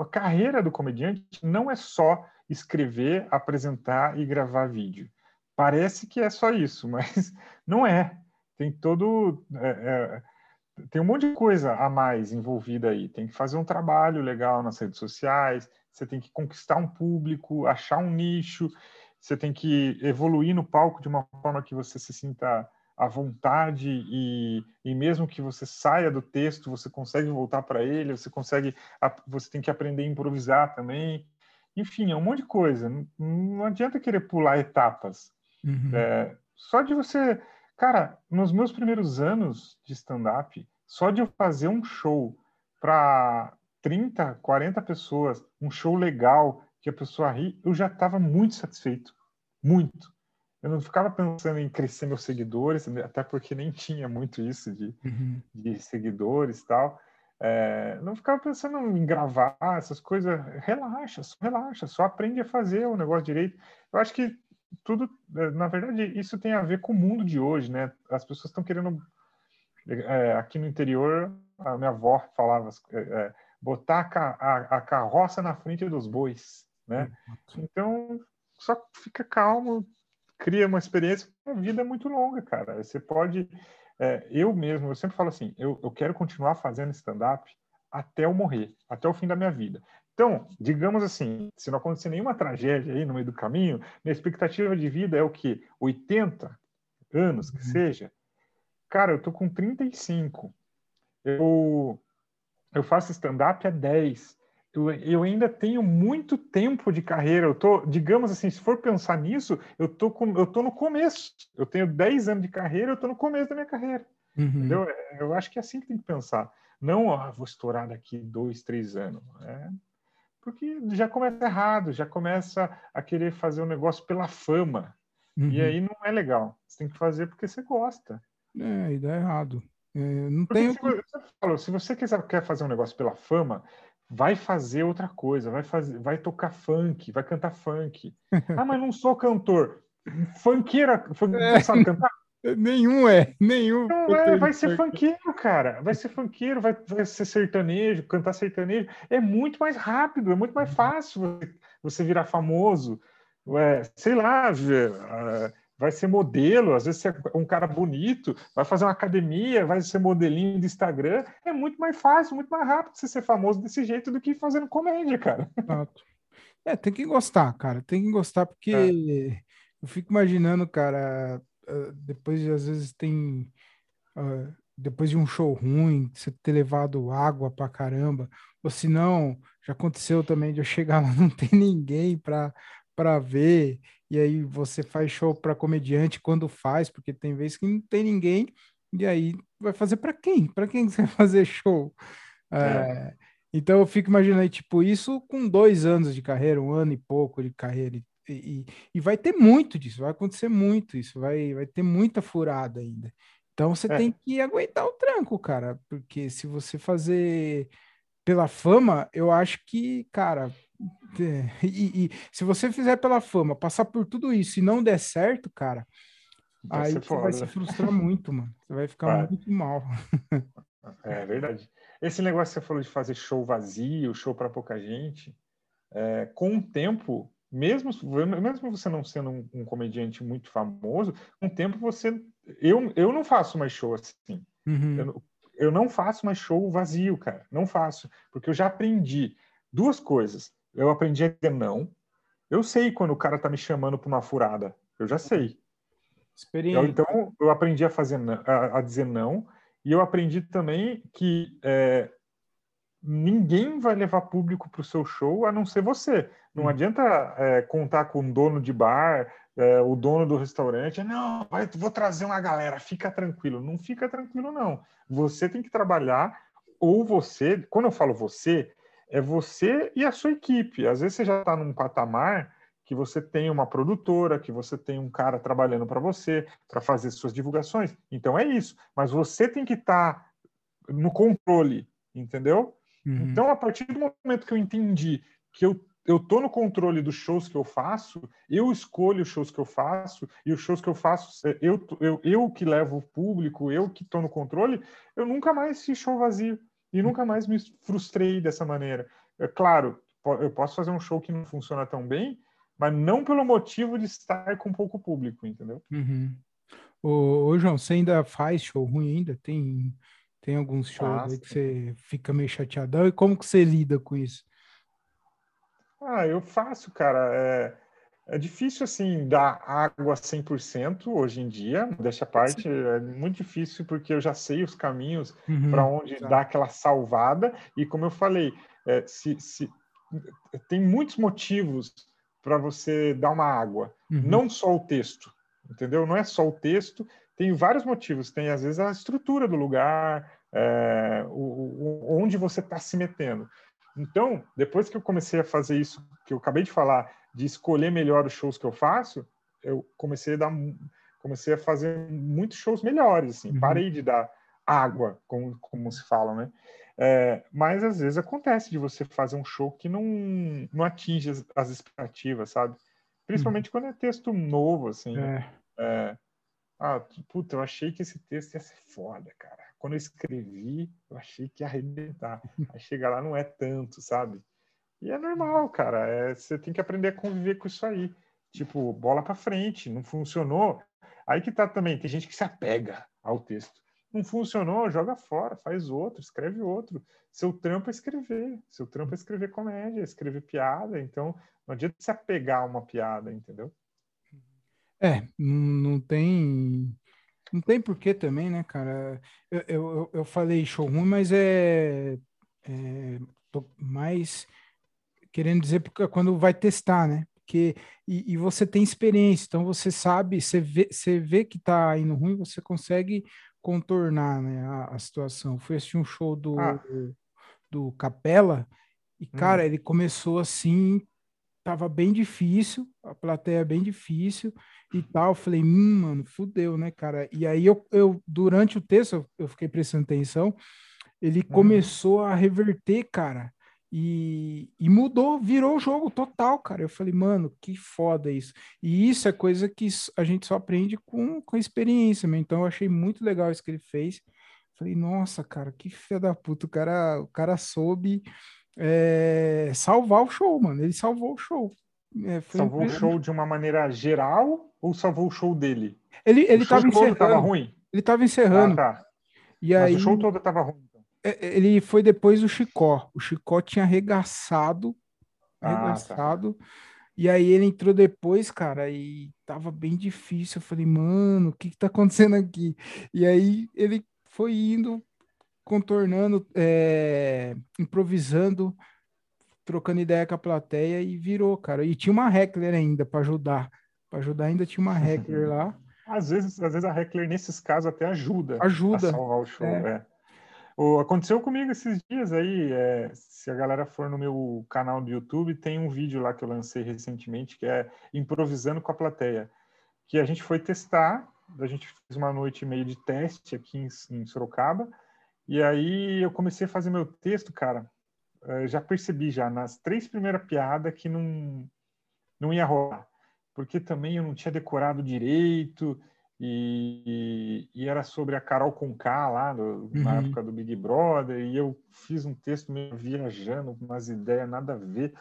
a carreira do comediante não é só escrever, apresentar e gravar vídeo. Parece que é só isso, mas não é. Tem todo é, é tem um monte de coisa a mais envolvida aí. Tem que fazer um trabalho legal nas redes sociais, você tem que conquistar um público, achar um nicho, você tem que evoluir no palco de uma forma que você se sinta à vontade e, e mesmo que você saia do texto, você consegue voltar para ele, você consegue, você tem que aprender a improvisar também. Enfim, é um monte de coisa. Não, não adianta querer pular etapas. Uhum. É, só de você Cara, nos meus primeiros anos de stand-up, só de eu fazer um show para 30, 40 pessoas, um show legal, que a pessoa ri, eu já estava muito satisfeito. Muito. Eu não ficava pensando em crescer meus seguidores, até porque nem tinha muito isso de, uhum. de seguidores e tal. É, não ficava pensando em gravar essas coisas. Relaxa, só relaxa, só aprende a fazer o negócio direito. Eu acho que tudo, eh, na verdade, isso tem a ver com o mundo de hoje, né? As pessoas estão querendo É, aqui no interior, a minha avó falava é, é botar a, a, a, carroça na frente dos bois, né? Então, só fica calmo, cria uma experiência. A vida é muito longa, cara. Você pode... É, eu mesmo, eu sempre falo assim, eu, eu quero continuar fazendo stand-up até eu morrer, até o fim da minha vida. Então, digamos assim, se não acontecer nenhuma tragédia aí no meio do caminho, minha expectativa de vida é o quê? 80 anos, que uhum. seja. Cara, eu tô com 35. Eu, eu faço stand-up há 10. Eu, eu, ainda tenho muito tempo de carreira. Eu tô, digamos assim, se for pensar nisso, eu tô, com, eu tô no começo. Eu tenho 10 anos de carreira, eu tô no começo da minha carreira. Uhum. Entendeu? Eu acho que é assim que tem que pensar. Não, ah, vou estourar daqui dois, três anos. É, porque já começa errado, já começa a querer fazer um negócio pela fama. Uhum. E aí não é legal. Você tem que fazer porque você gosta. É, e dá errado. É, não tem... se, você, se você quiser, quer fazer um negócio pela fama, vai fazer outra coisa, vai fazer, vai tocar funk, vai cantar funk. ah, mas não sou cantor. Funkeira, funk, é. sabe cantar? Nenhum é, nenhum. Não é, vai ser funkeiro, cara. Vai ser funkeiro, vai, vai ser sertanejo, cantar sertanejo. É muito mais rápido, é muito mais fácil você virar famoso. É, sei lá, vai ser modelo, às vezes você é um cara bonito, vai fazer uma academia, vai ser modelinho de Instagram. É muito mais fácil, muito mais rápido você ser famoso desse jeito do que fazendo comédia, cara. Exato. É, tem que gostar, cara. Tem que gostar, porque é. eu fico imaginando, cara ah, depois de, às vezes tem uh, depois de um show ruim, você ter levado água pra caramba, ou se não, já aconteceu também de eu chegar lá não tem ninguém para para ver, e aí você faz show para comediante quando faz, porque tem vezes que não tem ninguém, e aí vai fazer para quem? Para quem você vai fazer show? É. É, então eu fico imaginando, tipo, isso com dois anos de carreira, um ano e pouco de carreira, e, e vai ter muito disso, vai acontecer muito isso, vai, vai ter muita furada ainda. Então você é. tem que aguentar o tranco, cara, porque se você fazer pela fama, eu acho que, cara, é, e, e, se você fizer pela fama, passar por tudo isso e não der certo, cara, vai aí você foda. vai se frustrar muito, mano. Você vai ficar vai. muito mal. É verdade. Esse negócio que você falou de fazer show vazio, show para pouca gente, é, com o tempo mesmo, mesmo você não sendo um, um, comediante muito famoso, com o tempo você. Eu, eu não faço mais show assim. Uhum. Eu, eu não faço mais show vazio, cara. Não faço. Porque eu já aprendi duas coisas. Eu aprendi a dizer não. Eu sei quando o cara tá me chamando para uma furada. Eu já sei. Experiência. então, eu aprendi a, fazer, a, a, dizer não. E eu aprendi também que é, ninguém vai levar público para o seu show a não ser você. Não hum. adianta é, contar com o dono de bar, é, o dono do restaurante. Não, vai, vou trazer uma galera, fica tranquilo. Não fica tranquilo, não. Você tem que trabalhar, ou você, quando eu falo você, é você e a sua equipe. Às vezes você já está num patamar que você tem uma produtora, que você tem um cara trabalhando para você, para fazer suas divulgações. Então é isso. Mas você tem que estar tá no controle, entendeu? Uhum. Então, a partir do momento que eu entendi que eu eu tô no controle dos shows que eu faço, eu escolho os shows que eu faço, e os shows que eu faço, eu, eu, eu que levo o público, eu que tô no controle, eu nunca mais fiz show vazio. E uhum. nunca mais me frustrei dessa maneira. É claro, eu posso fazer um show que não funciona tão bem, mas não pelo motivo de estar com pouco público, entendeu? Uhum. Ô, ô, João, você ainda faz show ruim ainda? Tem tem alguns shows que você fica meio chateadão. E como que você lida com isso? Ah, eu faço, cara. É, é difícil, assim, dar água 100% hoje em dia. Deixa a parte, é muito difícil porque eu já sei os caminhos uhum, para onde tá. dar aquela salvada. E como eu falei, é, se, se, tem muitos motivos para você dar uma água. Uhum. Não só o texto, entendeu? Não é só o texto, tem vários motivos. Tem, às vezes, a estrutura do lugar, é, o, o, onde você está se metendo. Então, depois que eu comecei a fazer isso, que eu acabei de falar, de escolher melhor os shows que eu faço, eu comecei a dar, comecei a fazer muitos shows melhores, assim. Uhum. Parei de dar água, como, como se fala, né? É, mas às vezes acontece de você fazer um show que não, não atinge as, as expectativas, sabe? Principalmente uhum. quando é texto novo, assim. Né? É. É, ah, puta, eu achei que esse texto ia ser foda, cara. quando eu escrevi, eu achei que ia arrebentar. Aí chega lá, não é tanto, sabe? E é normal, cara. É, você tem que aprender a conviver com isso aí. Tipo, bola para frente, não funcionou. Aí que tá também, tem gente que se apega ao texto. Não funcionou, joga fora, faz outro, escreve outro. Seu trampo é escrever, seu trampo é escrever comédia, escrever piada. Então, não adianta se apegar a uma piada, entendeu? É, não tem não tem porquê também, né, cara? Eu, eu, eu falei show ruim, mas é, é mais querendo dizer porque quando vai testar, né? Porque e, e, você tem experiência, então você sabe, você vê, você vê que tá indo ruim, você consegue contornar, né, a, a situação. Fui assistir um show do, ah. do Capela e, cara, hum. ele começou assim, tava bem difícil, plateia é bem difícil e tal. Eu falei, hum, mano, fudeu, né, cara? E aí eu, eu durante o texto, eu fiquei prestando atenção, ele uhum. começou a reverter, cara, e, e mudou, virou o jogo total, cara. Eu falei, mano, que foda isso. E isso é coisa que a gente só aprende com, com experiência, meu. Então eu achei muito legal isso que ele fez. Falei, nossa, cara, que filha da puta. O cara, o cara soube é, salvar o show, mano. Ele salvou o show. É, salvou o show de uma maneira geral ou salvou o show dele? Ele, ele o tava encerrando. Tava ruim. Ele tava encerrando. Ah, tá. E Mas aí, o show todo tava ruim. Então. É, é, ele foi depois do Chicó. O Chicó tinha arregaçado. Arregaçado. Ah, tá. E aí ele entrou depois, cara, e tava bem difícil. Eu falei, mano, o que que tá acontecendo aqui? E aí ele foi indo, contornando, é, improvisando, trocando ideia com a plateia e virou, cara. E tinha uma heckler ainda para ajudar. Para ajudar ainda tinha uma heckler lá. Às vezes, às vezes a heckler nesses casos até ajuda. Ajuda. A salvar o show, é. é. O, aconteceu comigo esses dias aí. É, se a galera for no meu canal do YouTube, tem um vídeo lá que eu lancei recentemente que é improvisando com a plateia, que a gente foi testar. A gente fez uma noite e meia de teste aqui em, em Sorocaba. E aí eu comecei a fazer meu texto, cara. Eh, já percebi já nas três primeiras piadas que não, não ia rolar. Porque também eu não tinha decorado direito e, e era sobre a Carol Conká lá uhum. na época do Big Brother e eu fiz um texto meio viajando, umas ideias nada a ver.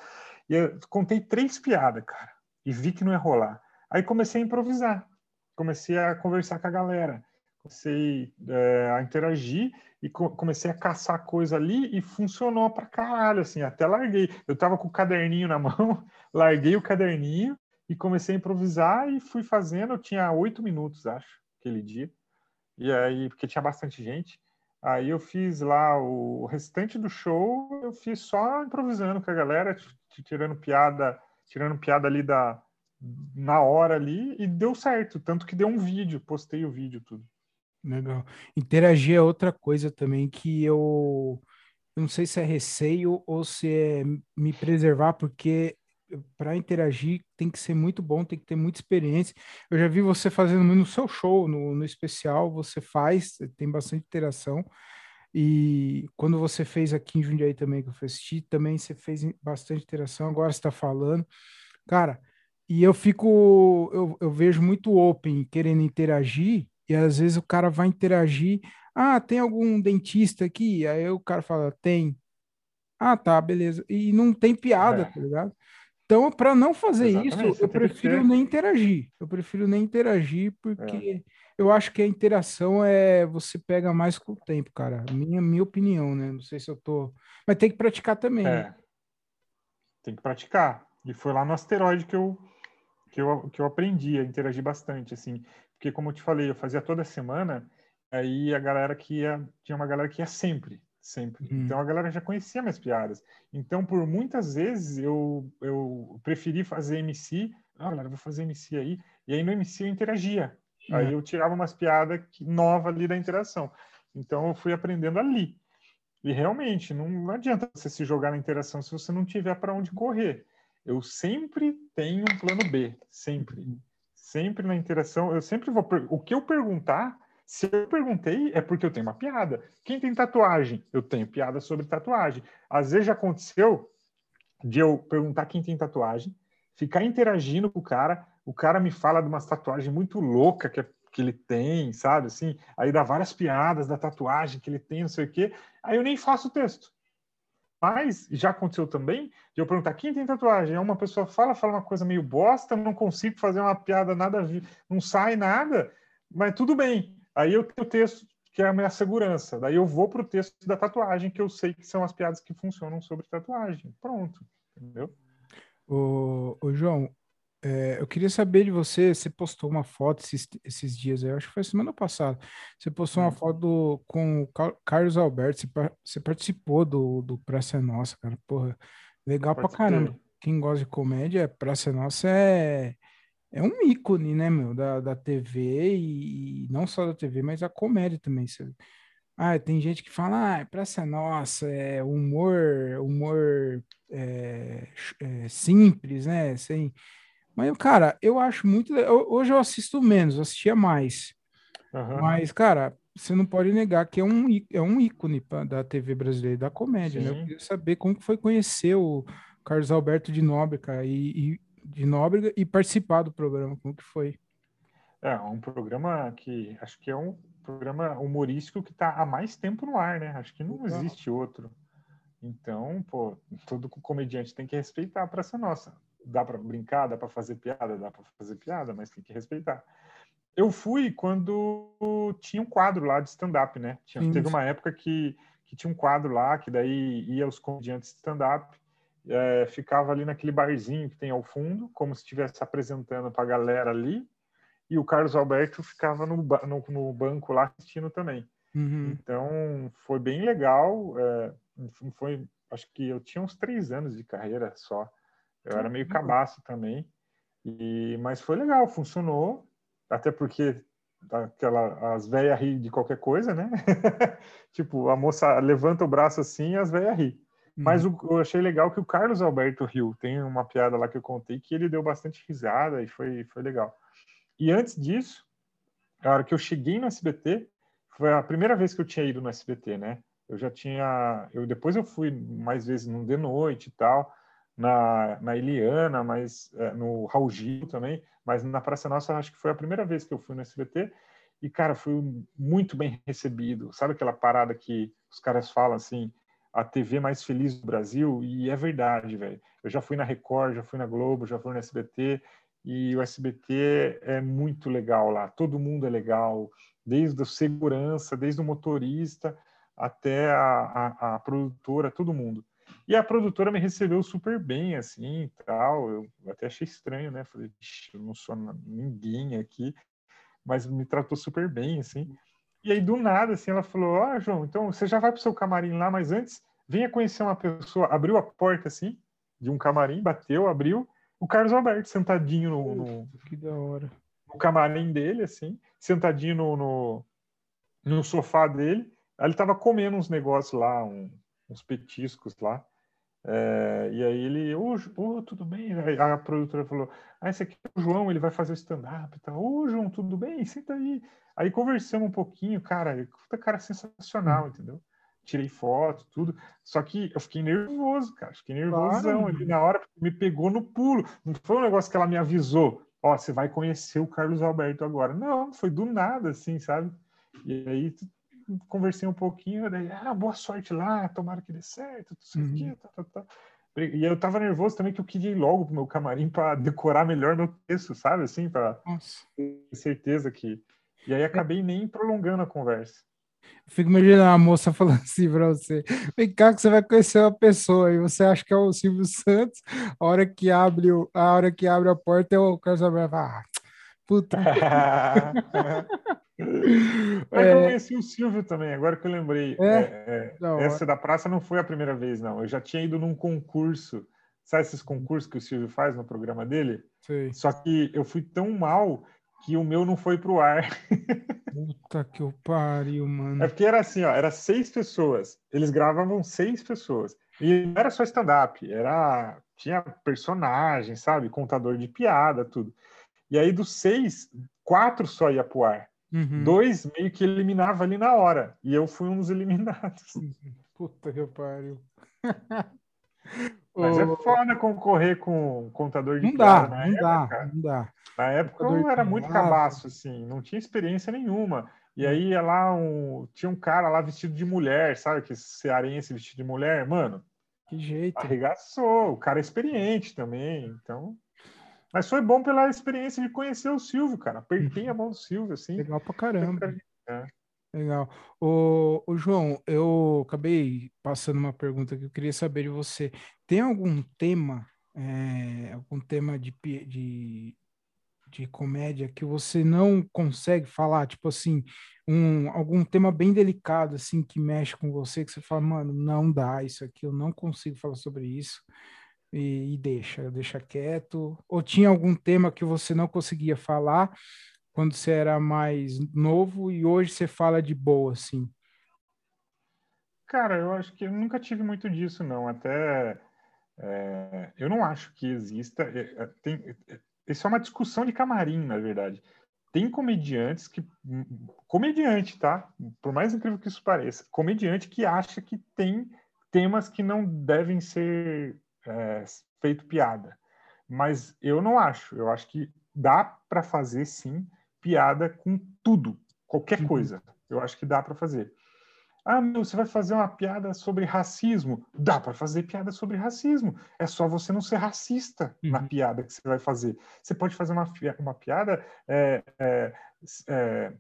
E eu contei três piadas, cara, e vi que não ia rolar. Aí comecei a improvisar, comecei a conversar com a galera, comecei é, a interagir e comecei a caçar coisa ali e funcionou pra caralho, assim, até larguei. Eu tava com o caderninho na mão, larguei o caderninho e comecei a improvisar e fui fazendo. Eu tinha oito minutos, acho, aquele dia. E aí, porque tinha bastante gente. Aí eu fiz lá o restante do show, eu fiz só improvisando com a galera, tirando piada, tirando piada ali da na hora ali e deu certo, tanto que deu um vídeo, postei o vídeo tudo. Legal. Interagir é outra coisa também que eu, eu não sei se é receio ou se é me preservar, porque para interagir tem que ser muito bom, tem que ter muita experiência. Eu já vi você fazendo no seu show, no, no especial, você faz, tem bastante interação. E quando você fez aqui em Jundiaí também, que eu assisti, também você fez bastante interação, agora está falando. Cara, e eu fico, eu, eu vejo muito open querendo interagir, e às vezes o cara vai interagir. Ah, tem algum dentista aqui? Aí o cara fala, tem. Ah, tá, beleza. E não tem piada, é. tá ligado? Então, para não fazer Exatamente, isso, eu prefiro nem interagir. Eu prefiro nem interagir, porque é. eu acho que a interação é você pega mais com o tempo, cara. Minha, minha opinião, né? Não sei se eu tô. Mas tem que praticar também. É. Né? Tem que praticar. E foi lá no asteroide que eu, que eu, que eu aprendi a interagir bastante, assim. Porque, como eu te falei, eu fazia toda semana, aí a galera que ia, tinha uma galera que ia sempre, sempre. Uhum. Então a galera já conhecia minhas piadas. Então, por muitas vezes, eu, eu preferi fazer MC. Ah, galera, vou fazer MC aí. E aí no MC eu interagia. Uhum. Aí eu tirava umas piadas novas ali da interação. Então eu fui aprendendo ali. E realmente, não, não adianta você se jogar na interação se você não tiver para onde correr. Eu sempre tenho um plano B, sempre. Sempre na interação, eu sempre vou. O que eu perguntar, se eu perguntei, é porque eu tenho uma piada. Quem tem tatuagem? Eu tenho piada sobre tatuagem. Às vezes já aconteceu de eu perguntar quem tem tatuagem, ficar interagindo com o cara, o cara me fala de uma tatuagem muito louca, que é que ele tem, sabe? Assim, aí dá várias piadas da tatuagem que ele tem, não sei o quê. Aí eu nem faço o texto. Mas já aconteceu também de eu perguntar quem tem tatuagem. Uma pessoa fala, fala uma coisa meio bosta, não consigo fazer uma piada nada, não sai nada, mas tudo bem. Aí eu tenho o texto que é a minha segurança. Daí eu vou para o texto da tatuagem, que eu sei que são as piadas que funcionam sobre tatuagem. Pronto, entendeu? Ô João, é, eu queria saber de você, você postou uma foto esses, esses dias, eu acho que foi semana passada. Você postou uma hum. foto do, com o Carlos Alberto, você, você participou do, do Praça é Nossa, cara. Porra, legal pra caramba. Quem gosta de comédia, Praça é Nossa é, é um ícone, né, meu, da, da TV e, e não só da TV, mas a comédia também. Ah, tem gente que fala, ah, Praça é Nossa, é humor, humor é, é, simples, né, sem mas, cara, eu acho muito. Hoje eu assisto menos, eu assistia mais. Uhum. Mas, cara, você não pode negar que é um, é um ícone pra, da TV brasileira, da comédia, Sim. né? Eu queria saber como foi conhecer o Carlos Alberto de Nóbrega e, e, de Nóbrega e participar do programa, como que foi? É, um programa que acho que é um programa humorístico que está há mais tempo no ar, né? Acho que não existe outro. Então, pô, todo comediante tem que respeitar a Praça Nossa dá para brincar, dá para fazer piada, dá para fazer piada, mas tem que respeitar. Eu fui quando tinha um quadro lá de stand-up, né? Tinha, teve uma época que, que tinha um quadro lá, que daí ia os comediantes de stand-up, é, ficava ali naquele barzinho que tem ao fundo, como se estivesse apresentando para a galera ali, e o Carlos Alberto ficava no, no, no banco lá assistindo também. Uhum. Então, foi bem legal. É, foi, acho que eu tinha uns três anos de carreira só. Eu era meio cabaço também. E, mas foi legal, funcionou. Até porque aquela, as velhas ri de qualquer coisa, né? tipo, a moça levanta o braço assim e as velhas ri. Uhum. Mas o, eu achei legal que o Carlos Alberto riu. Tem uma piada lá que eu contei que ele deu bastante risada e foi, foi legal. E antes disso, a hora que eu cheguei no SBT, foi a primeira vez que eu tinha ido no SBT, né? Eu já tinha. Eu, depois eu fui mais vezes no de noite e tal na, na Eliana, mas é, no Raul Gil também, mas na Praça Nossa acho que foi a primeira vez que eu fui no SBT e, cara, fui muito bem recebido. Sabe aquela parada que os caras falam assim, a TV mais feliz do Brasil? E é verdade, velho. Eu já fui na Record, já fui na Globo, já fui no SBT e o SBT é muito legal lá. Todo mundo é legal, desde a segurança, desde o motorista até a, a, a produtora, todo mundo. E a produtora me recebeu super bem, assim, tal. Eu até achei estranho, né? Falei, eu não sou ninguém aqui, mas me tratou super bem, assim. E aí, do nada, assim, ela falou: Ó, João, então você já vai pro seu camarim lá, mas antes, venha conhecer uma pessoa. Abriu a porta, assim, de um camarim, bateu, abriu. O Carlos Alberto sentadinho no. no que da hora. No camarim dele, assim, sentadinho no, no, no sofá dele. Aí ele tava comendo uns negócios lá, um, uns petiscos lá. É, e aí ele, ô, oh, tudo bem? A produtora falou, ah, esse aqui é o João, ele vai fazer stand-up e tal. Ô, João, tudo bem? Senta aí. Aí conversamos um pouquinho, cara, puta cara sensacional, entendeu? Tirei foto, tudo. Só que eu fiquei nervoso, cara. Fiquei nervosão claro. ali na hora, me pegou no pulo. Não foi um negócio que ela me avisou, ó, oh, você vai conhecer o Carlos Alberto agora. Não, foi do nada, assim, sabe? E aí conversei um pouquinho, daí, ah, boa sorte lá, tomara que dê certo, tudo uhum. aqui, tá, tá, tá. E eu tava nervoso também que eu queria ir logo pro meu camarim para decorar melhor meu texto, sabe? Assim, para ter certeza que. E aí acabei nem prolongando a conversa. fico imaginando a moça falando assim para você: vem cá que você vai conhecer uma pessoa e você acha que é o Silvio Santos, a hora que abre, a hora que abre a porta é o Carlos Alberto. Ah, puta. Mas é... eu conheci o Silvio também, agora que eu lembrei. É? É, é essa da praça não foi a primeira vez, não. Eu já tinha ido num concurso. Sabe esses concursos que o Silvio faz no programa dele? Sim. Só que eu fui tão mal que o meu não foi pro ar. Puta que eu pariu, mano. É porque era assim, ó, era seis pessoas. Eles gravavam seis pessoas. E não era só stand-up, era tinha personagem, sabe? Contador de piada, tudo. E aí dos seis, quatro só ia pro ar. Uhum. Dois meio que eliminava ali na hora. E eu fui um dos eliminados. Puta que pariu. Mas é foda concorrer com contador de não piada. Dá, não época, dá, não dá. Na época eu era muito cabaço, assim, não tinha experiência nenhuma. E aí ia lá um. Tinha um cara lá vestido de mulher, sabe? Que cearense vestido de mulher, mano. Que jeito. Arregaçou. O cara é experiente também, então. Mas foi bom pela experiência de conhecer o Silvio, cara. Apertei a mão do Silvio, assim. Legal pra caramba. É. Legal. O, o João, eu acabei passando uma pergunta que eu queria saber de você. Tem algum tema, é, algum tema de, de, de comédia que você não consegue falar? Tipo assim, um, algum tema bem delicado, assim, que mexe com você, que você fala, mano, não dá, isso aqui eu não consigo falar sobre isso e, e deixa, deixa quieto. Ou tinha algum tema que você não conseguia falar quando você era mais novo e hoje você fala de boa, assim? Cara, eu acho que eu nunca tive muito disso, não. Até é, eu não acho que exista. É, tem, isso é uma discussão de camarim, na verdade. Tem comediantes que. Comediante, tá? Por mais incrível que isso pareça, comediante que acha que tem temas que não devem ser é, feito piada. Mas eu não acho. Eu acho que dá para fazer sim piada com tudo, qualquer uhum. coisa. Eu acho que dá para fazer. Ah, meu, você vai fazer uma piada sobre racismo? Dá para fazer piada sobre racismo. É só você não ser racista uhum. na piada que você vai fazer. Você pode fazer uma, uma piada é, é, é,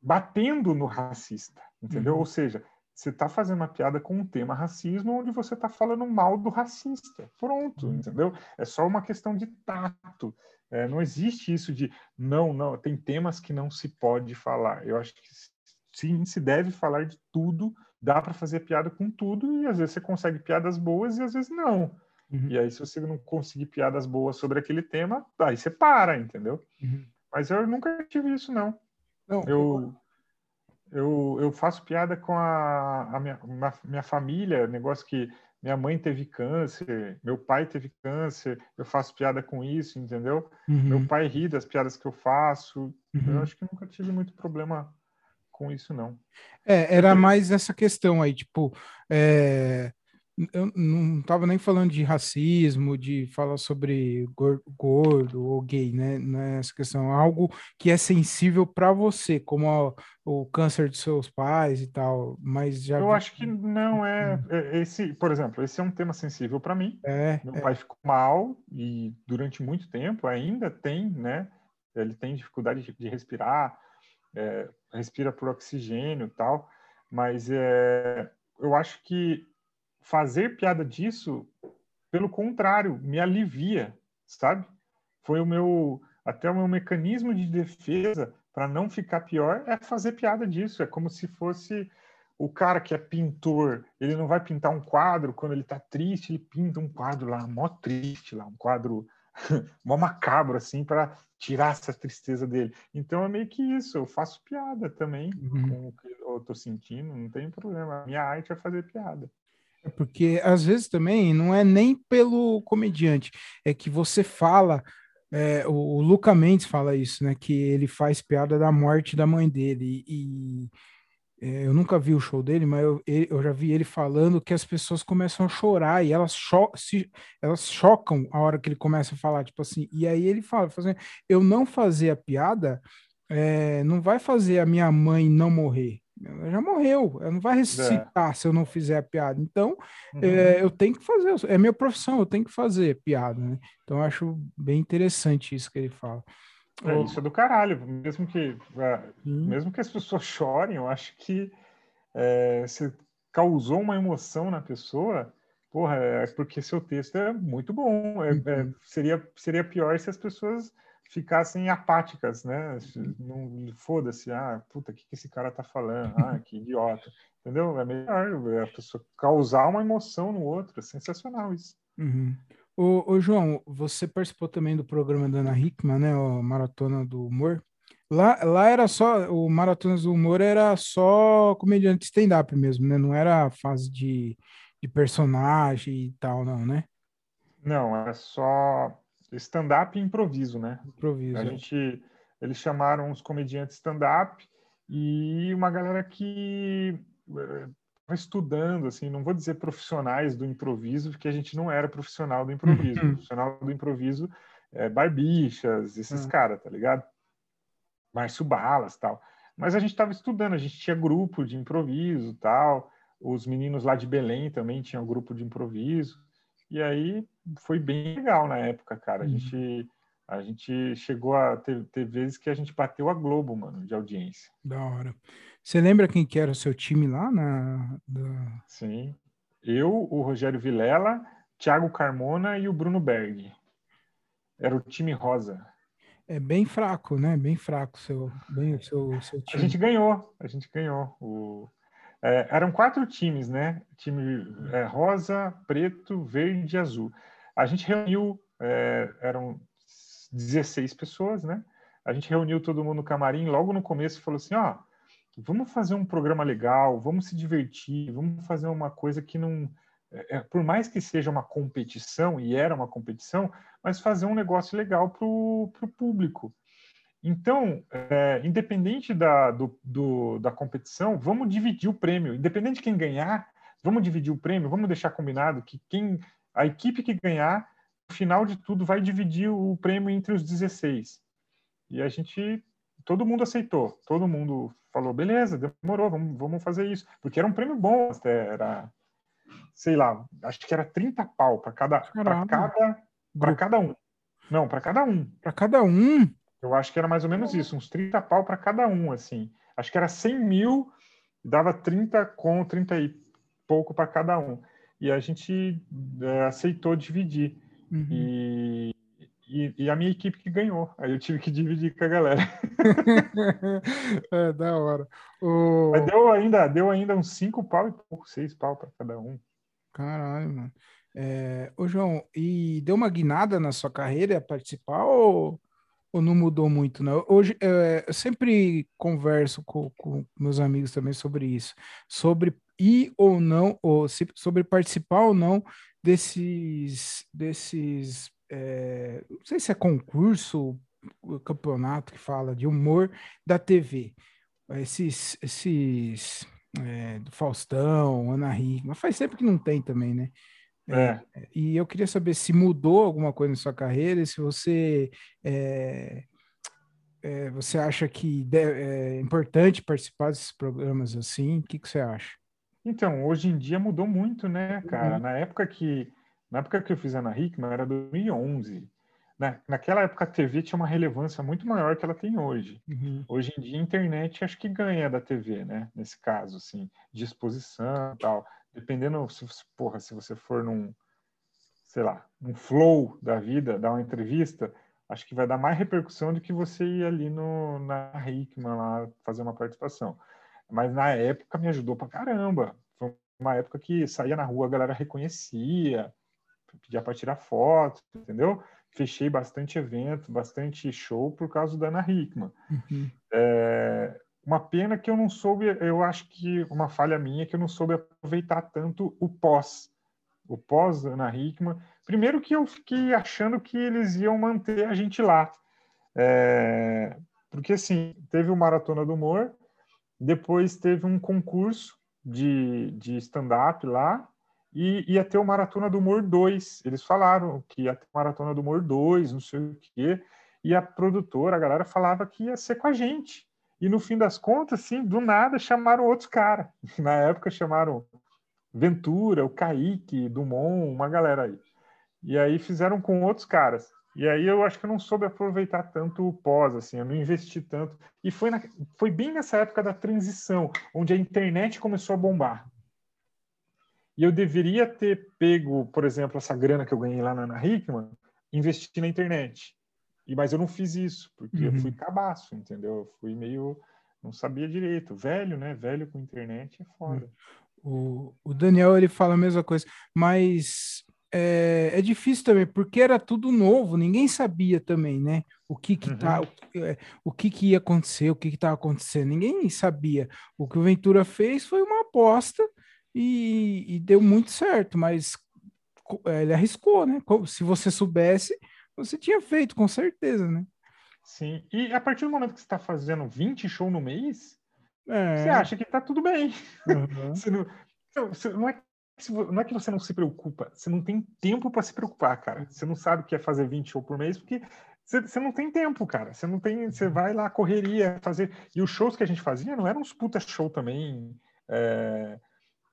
batendo no racista, entendeu? Uhum. Ou seja, você está fazendo uma piada com um tema racismo onde você está falando mal do racista. Pronto, uhum. entendeu? É só uma questão de tato. É, não existe isso de não, não, tem temas que não se pode falar. Eu acho que sim, se deve falar de tudo, dá para fazer piada com tudo, e às vezes você consegue piadas boas e às vezes não. Uhum. E aí, se você não conseguir piadas boas sobre aquele tema, aí você para, entendeu? Uhum. Mas eu nunca tive isso, não. não eu, eu, eu faço piada com a, a minha, minha família, negócio que minha mãe teve câncer, meu pai teve câncer, eu faço piada com isso, entendeu? Uhum. Meu pai ri das piadas que eu faço. Uhum. Eu acho que nunca tive muito problema com isso, não. É, era mais essa questão aí, tipo, é, eu não estava nem falando de racismo, de falar sobre gordo ou gay, né? Nessa é questão, algo que é sensível para você, como o câncer de seus pais e tal, mas já Eu vi... acho que não é, hum. é esse, por exemplo, esse é um tema sensível para mim. É, Meu é. pai ficou mal e durante muito tempo ainda tem, né? Ele tem dificuldade de respirar, é, respira por oxigênio, tal, mas é, eu acho que fazer piada disso, pelo contrário, me alivia, sabe? Foi o meu até o meu mecanismo de defesa para não ficar pior é fazer piada disso. É como se fosse o cara que é pintor, ele não vai pintar um quadro quando ele tá triste, ele pinta um quadro lá, mó triste lá, um quadro mó macabro assim para tirar essa tristeza dele. Então é meio que isso, eu faço piada também uhum. com o que eu tô sentindo, não tem problema. Minha arte é fazer piada. É porque às vezes também não é nem pelo comediante, é que você fala. É, o, Luca Mendes fala isso, né? Que ele faz piada da morte da mãe dele. E, é, eu nunca vi o show dele, mas eu, eu, já vi ele falando que as pessoas começam a chorar e elas, cho se, elas chocam a hora que ele começa a falar, tipo assim. E aí ele fala, fazendo, eu não fazer a piada é, não vai fazer a minha mãe não morrer. Ela já morreu, ela não vai ressuscitar é. se eu não fizer a piada. Então, uhum. é, eu tenho que fazer, é minha profissão, eu tenho que fazer piada, né? Então, eu acho bem interessante isso que ele fala. É, isso é do caralho, mesmo que, é, mesmo que as pessoas chorem, eu acho que é, se causou uma emoção na pessoa, porra, é porque seu texto é muito bom. É, é uhum. seria, seria pior se as pessoas ficassem apáticas, né? Não foda-se, ah, puta, o que, que esse cara tá falando? Ah, que idiota. Entendeu? É melhor a pessoa causar uma emoção no outro. É sensacional isso. Uhum. Ô, ô, João, você participou também do programa da Ana Hickman, né? O Maratona do Humor. Lá, lá era só, o Maratona do Humor era só comediante stand-up mesmo, né? Não era fase de, de personagem e tal, não, né? Não, era só stand-up e improviso, né? Improviso. A é. gente, eles chamaram os comediantes stand-up e uma galera que eh, estudando, assim, não vou dizer profissionais do improviso, porque a gente não era profissional do improviso. Uhum. Profissional do improviso é Barbichas, esses uhum. caras, tá ligado? Márcio Balas tal. Mas a gente estava estudando, a gente tinha grupo de improviso tal. Os meninos lá de Belém também tinham grupo de improviso. E aí foi bem legal na época, cara. A uhum. gente a gente chegou a ter, ter, vezes que a gente bateu a Globo, mano, de audiência. Da hora. Você lembra quem que era o seu time lá na. Da... Sim. Eu, o Rogério Vilela, Thiago Carmona e o Bruno Berg. Era o time rosa. É bem fraco, né? Bem fraco seu, bem, o seu, seu time. A gente ganhou, a gente ganhou. O, é, eram quatro times, né? Time é, rosa, preto, verde e azul. A gente reuniu, é, eram 16 pessoas, né? A gente reuniu todo mundo no camarim logo no começo e falou assim: ó, vamos fazer um programa legal, vamos se divertir, vamos fazer uma coisa que não é, é, por mais que seja uma competição, e era uma competição, mas fazer um negócio legal para o público. Então, é, independente da, do, do, da competição, vamos dividir o prêmio. Independente de quem ganhar, vamos dividir o prêmio, vamos deixar combinado que quem a equipe que ganhar, no final de tudo, vai dividir o prêmio entre os 16. E a gente, todo mundo aceitou, todo mundo falou, beleza, demorou, vamos, vamos fazer isso. Porque era um prêmio bom, até, era sei lá, acho que era 30 pau para cada, para cada, para cada um. Não, para cada um. Para cada um? Eu acho que era mais ou menos isso, uns 30 pau para cada um, assim. Acho que era 100 mil, dava 30 com 30 e pouco para cada um. E a gente é, aceitou dividir. Uhum. E, e, e, a minha equipe que ganhou. Aí eu tive que dividir com a galera. é, da hora. O... Mas deu ainda, deu ainda uns 5 pau e pouco, 6 pau para cada um. Caralho, mano. É, ô, João, e deu uma guinada na sua carreira a participar ou não mudou muito, não? Hoje, é, eu sempre converso com, com, meus amigos também sobre isso, sobre ir ou não, ou se, sobre participar ou não desses, desses é, não sei se é concurso, campeonato que fala de humor da TV. Esses, esses é, do Faustão, Ana Hickman, faz sempre que não tem também, né? É. E eu queria saber se mudou alguma coisa na sua carreira, se você é, é, você acha que é importante participar desses programas assim? O que, que você acha? Então, hoje em dia mudou muito, né, cara? Uhum. Na época que na época que eu fiz Ana Hickman era 2011. Na, naquela época a TV tinha uma relevância muito maior que ela tem hoje. Uhum. Hoje em dia a internet acho que ganha da TV, né? Nesse caso, assim, de exposição e tal. Dependendo, se, porra, se você for num, sei lá, num flow da vida, dar uma entrevista, acho que vai dar mais repercussão do que você ir ali no, na Hickman lá fazer uma participação. Mas na época me ajudou pra caramba. Foi uma época que saía na rua, a galera reconhecia, pedia para tirar foto, entendeu? fechei bastante evento, bastante show por causa da Ana Hickman. Uhum. É, uma pena que eu não soube, eu acho que uma falha minha que eu não soube aproveitar tanto o pós. O pós Ana Hickman. Primeiro que eu fiquei achando que eles iam manter a gente lá. É, porque assim, teve o Maratona do Humor, depois teve um concurso de, de stand-up lá, e ia ter o Maratona do Humor 2. Eles falaram que ia ter Maratona do Humor 2, não sei o quê. E a produtora, a galera falava que ia ser com a gente. E no fim das contas, assim, do nada chamaram outros caras. Na época chamaram Ventura, o Kaique, Dumont, uma galera aí. E aí fizeram com outros caras. E aí eu acho que eu não soube aproveitar tanto o pós, assim, eu não investi tanto. E foi, na, foi bem nessa época da transição, onde a internet começou a bombar. E eu deveria ter pego, por exemplo, essa grana que eu ganhei lá na Ana Hickman, investir na internet. E, mas eu não fiz isso, porque uhum. eu fui cabaço, entendeu? Eu fui meio. Não sabia direito. Velho, né? Velho com internet é foda. O, o Daniel ele fala a mesma coisa, mas é, é, difícil também, porque era tudo novo, ninguém sabia também, né? O que que, tá, uhum. tá, o, o, que que ia acontecer, o que que estava acontecendo, ninguém sabia. O que o Ventura fez foi uma aposta e, e deu muito certo, mas é, ele arriscou, né? Se você soubesse, você tinha feito, com certeza, né? Sim, e a partir do momento que você está fazendo 20 shows no mês, é. você acha que está tudo bem. Uhum. não... Não, não é não é que você não se preocupa, você não tem tempo para se preocupar, cara. Você não sabe o que é fazer 20 shows por mês, porque você, você, não tem tempo, cara. Você não tem. Você vai lá, correria, fazer. E os shows que a gente fazia não eram uns puta show também. É,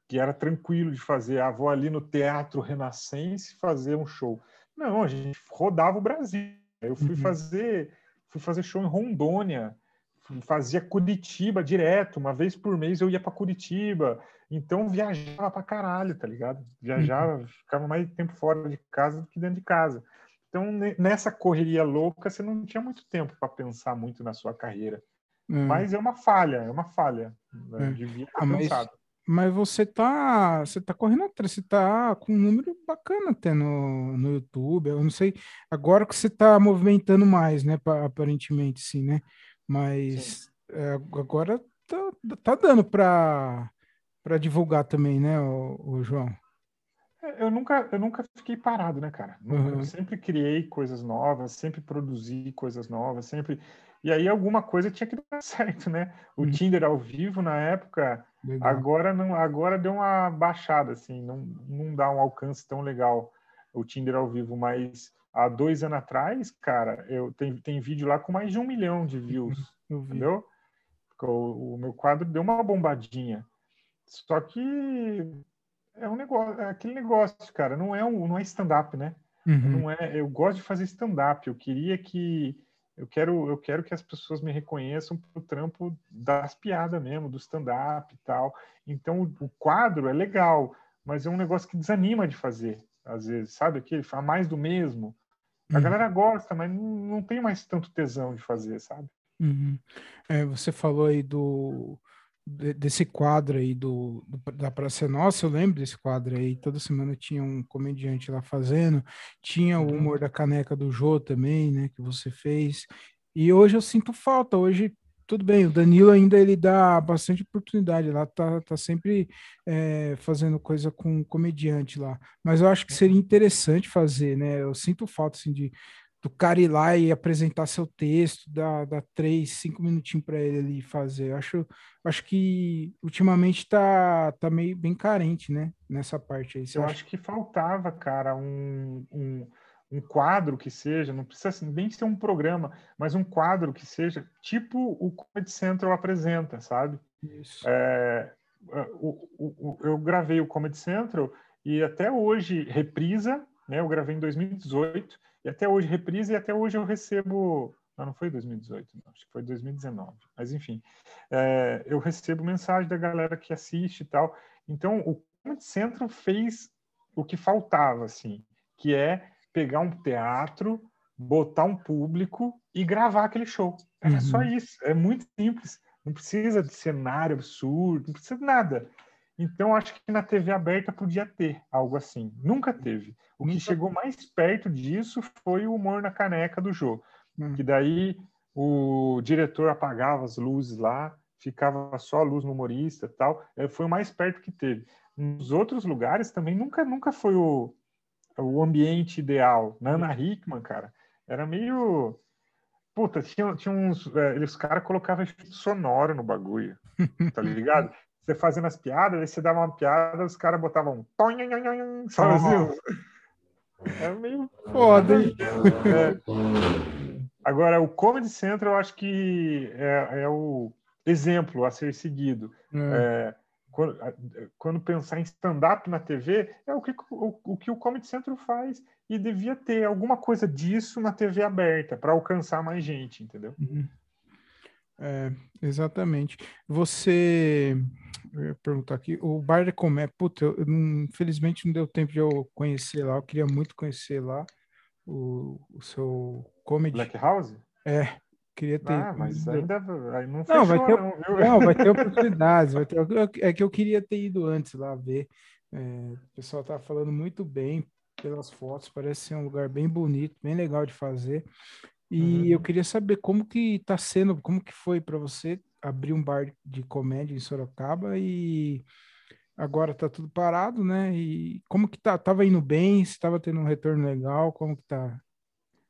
que era tranquilo de fazer. Ah, vou ali no Teatro Renascense fazer um show. Não, a gente rodava o Brasil. Eu fui uhum. fazer. Fui fazer show em Rondônia, fazia Curitiba direto, uma vez por mês eu ia para Curitiba, então viajava para caralho, tá ligado? Viajava, uhum. ficava mais tempo fora de casa do que dentro de casa. Então, nessa correria louca, você não tinha muito tempo para pensar muito na sua carreira. Hum. Mas é uma falha, é uma falha. Né? É. Devia ter ah, mas, mas, você tá, você tá correndo atrás, você tá com um número bacana até no, no YouTube. Eu não sei, agora que você tá movimentando mais, né? Aparentemente, sim, né? Mas é, agora tá, tá dando para divulgar também, né, o, o João? É, eu nunca, eu nunca fiquei parado, né, cara? Uhum. Eu sempre criei coisas novas, sempre produzi coisas novas, sempre. E aí alguma coisa tinha que dar certo, né? O uhum. Tinder ao vivo na época, legal. agora não, agora deu uma baixada, assim, não, não dá um alcance tão legal o Tinder ao vivo, mas há dois anos atrás, cara, eu tem, tem vídeo lá com mais de um milhão de views, entendeu? O, o, meu quadro deu uma bombadinha. Só que é um negócio, é aquele negócio, cara, não é um, não é stand-up, né? Uhum. Não é, eu gosto de fazer stand-up. Eu queria que eu quero, eu quero que as pessoas me reconheçam pro trampo das piadas mesmo, do stand-up e tal. Então o, quadro é legal, mas é um negócio que desanima de fazer às vezes, sabe? Aquele a mais do mesmo. A uhum. galera gosta, mas não, não, tem mais tanto tesão de fazer, sabe? Uhum. É, você falou aí do desse quadro aí do, do, da Praça Nossa, eu lembro desse quadro aí, toda semana tinha um comediante lá fazendo, tinha o uhum. humor da caneca do Jô também, né, que você fez, e hoje eu sinto falta, hoje tudo bem, o Danilo ainda ele dá bastante oportunidade lá, tá, tá sempre é, fazendo coisa com comediante lá. Mas eu acho que seria interessante fazer, né? Eu sinto falta assim, de do cara ir lá e apresentar seu texto, dar, dar três, cinco minutinhos para ele ali fazer. Eu acho, acho que ultimamente tá, tá meio bem carente, né? Nessa parte aí. Você eu acha? acho que faltava, cara, um, um um quadro que seja, não precisa nem ser um programa, mas um quadro que seja tipo o Comedy Central apresenta, sabe? Isso. É, é o, o, eu gravei o Comedy Central e até hoje reprisa, né? Eu gravei em 2018 e até hoje reprisa e até hoje eu recebo não, não foi 2018, não, acho que foi 2019. Mas enfim, é, eu recebo mensagem da galera que assiste e tal. Então, o Comedy Central fez o que faltava, assim, que é pegar um teatro, botar um público e gravar aquele show. É uhum. só isso. É muito simples. Não precisa de cenário absurdo, não precisa de nada. Então, acho que na TV aberta podia ter algo assim. Nunca teve. O que chegou mais perto disso foi o humor na caneca do jogo. Uhum. Que daí o diretor apagava as luzes lá, ficava só a luz no humorista tal. É, foi o mais perto que teve. Nos outros lugares também nunca, nunca foi o, o ambiente ideal. Na Ana Hickman, cara, era meio. Puta, tinha, tinha uns. É, os caras colocavam efeito sonoro no bagulho, tá ligado? Você fazendo as piadas, aí você dava uma piada, os caras botavam. Sabe assim? É meio foda, hein? É. Agora, o Comedy Central, eu acho que é, é o exemplo a ser seguido. É. É, quando, quando pensar em stand-up na TV, é o que o, o que o Comedy Central faz e devia ter alguma coisa disso na TV aberta para alcançar mais gente, entendeu? Uhum. É, exatamente. Você eu perguntar aqui, o Bar de Comédia, puta, eu, infelizmente não deu tempo de eu conhecer lá, eu queria muito conhecer lá o, o seu comedy. Black House? É, Queria ter. Ah, mas ainda não, não vai ter, não, não, vai ter oportunidades. vai ter, é que eu queria ter ido antes lá ver. É, o pessoal tá falando muito bem pelas fotos, parece ser um lugar bem bonito, bem legal de fazer. E uhum. eu queria saber como que tá sendo, como que foi para você abrir um bar de comédia em Sorocaba e agora tá tudo parado, né? E como que tá? Tava indo bem? Se tava tendo um retorno legal? Como que tá?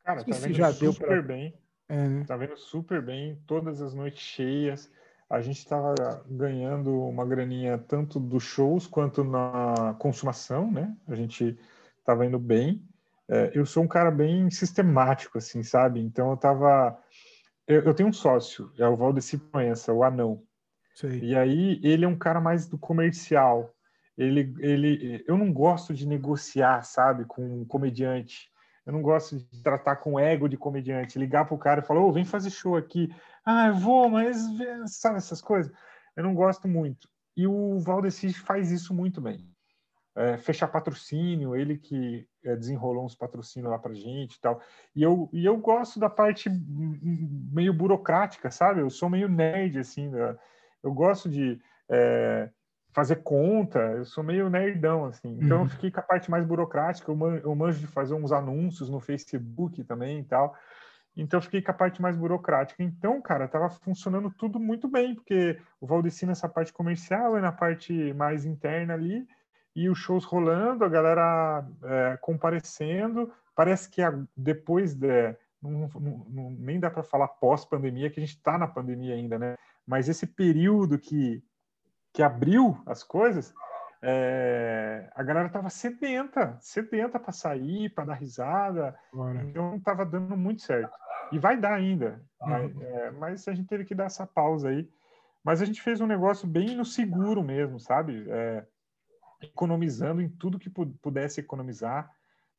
Cara, tá vendo já super deu pra... bem. É, né? Tá vendo super bem, todas as noites cheias. a gente estava ganhando uma graninha tanto dos shows quanto na consumação, né? A gente estava indo bem. É, eu sou um cara bem sistemático, assim, sabe? Então eu estava. Eu, eu, tenho um sócio, é o Valdeci Proença, o anão. Sei. E aí ele é um cara mais do comercial. Ele, ele, eu não gosto de negociar, sabe, com um comediante. Eu não gosto de tratar com ego de comediante, ligar pro cara e falar, ô, oh, vem fazer show aqui. Ah, eu vou, mas sabe essas coisas? Eu não gosto muito. E o Valdeci faz isso muito bem. É, fechar patrocínio, ele que é, desenrolou uns patrocínios lá pra gente e tal. E eu, e eu gosto da parte meio burocrática, sabe? Eu sou meio nerd, assim. Eu gosto de é, fazer conta, eu sou meio nerdão, assim. Então uhum. eu fiquei com a parte mais burocrática, eu, man, eu manjo de fazer uns anúncios no Facebook também e tal. Então eu fiquei com a parte mais burocrática. Então, cara, tava funcionando tudo muito bem, porque o Valdeci nessa parte comercial e na parte mais interna ali, e os shows rolando, a galera é, comparecendo. Parece que a, depois de. Não, não, não, nem dá para falar pós-pandemia, que a gente está na pandemia ainda, né? Mas esse período que que abriu as coisas, é, a galera tava sedenta, sedenta para sair, para dar risada. Bora. Então tava dando muito certo. E vai dar ainda. Uhum. Mas, é, mas, a gente teve que dar essa pausa aí. Mas a gente fez um negócio bem no seguro mesmo, sabe? É, economizando em tudo que pudesse economizar.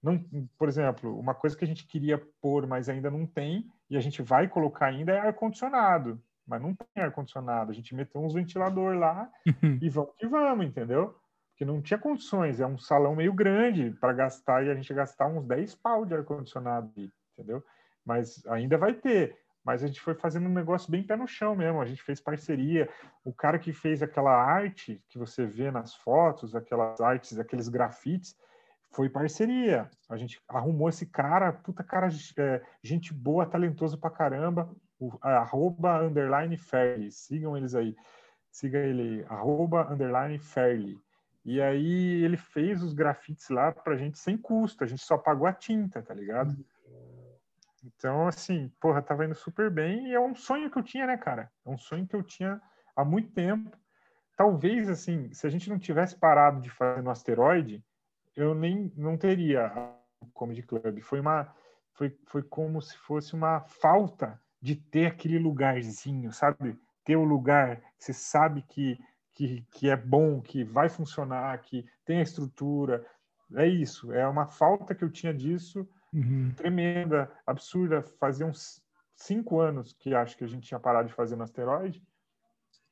Não, por exemplo, uma coisa que a gente queria pôr, mas ainda não tem, e a gente vai colocar ainda é ar-condicionado mas não tem ar-condicionado. A gente meteu uns ventilador lá uhum. e vamos que vamos, entendeu? Porque não tinha condições, é um salão meio grande para gastar e a gente gastar uns 10 pau de ar-condicionado, entendeu? Mas ainda vai ter. Mas a gente foi fazendo um negócio bem pé no chão mesmo. A gente fez parceria. O cara que fez aquela arte que você vê nas fotos, aquelas artes, aqueles grafites, foi parceria. A gente arrumou esse cara, puta cara, é, gente boa, talentoso pra caramba o, arroba underline Fairly. Sigam eles aí. Siga ele, arroba underline Fairly. E aí ele fez os grafites lá pra gente sem custo. A gente só pagou a tinta, tá ligado? Então, assim, porra, tava indo super bem e é um sonho que eu tinha, né, cara? É um sonho que eu tinha há muito tempo. Talvez, assim, se a gente não tivesse parado de fazer no asteroide, eu nem não teria a Comedy Club. Foi uma foi, foi como se fosse uma falta de ter aquele lugarzinho, sabe? Ter o lugar que você sabe que, que, que é bom, que vai funcionar, que tem a estrutura. É isso, é uma falta que eu tinha disso, uhum. tremenda, absurda. Fazia uns cinco anos que acho que a gente tinha parado de fazer no asteroide,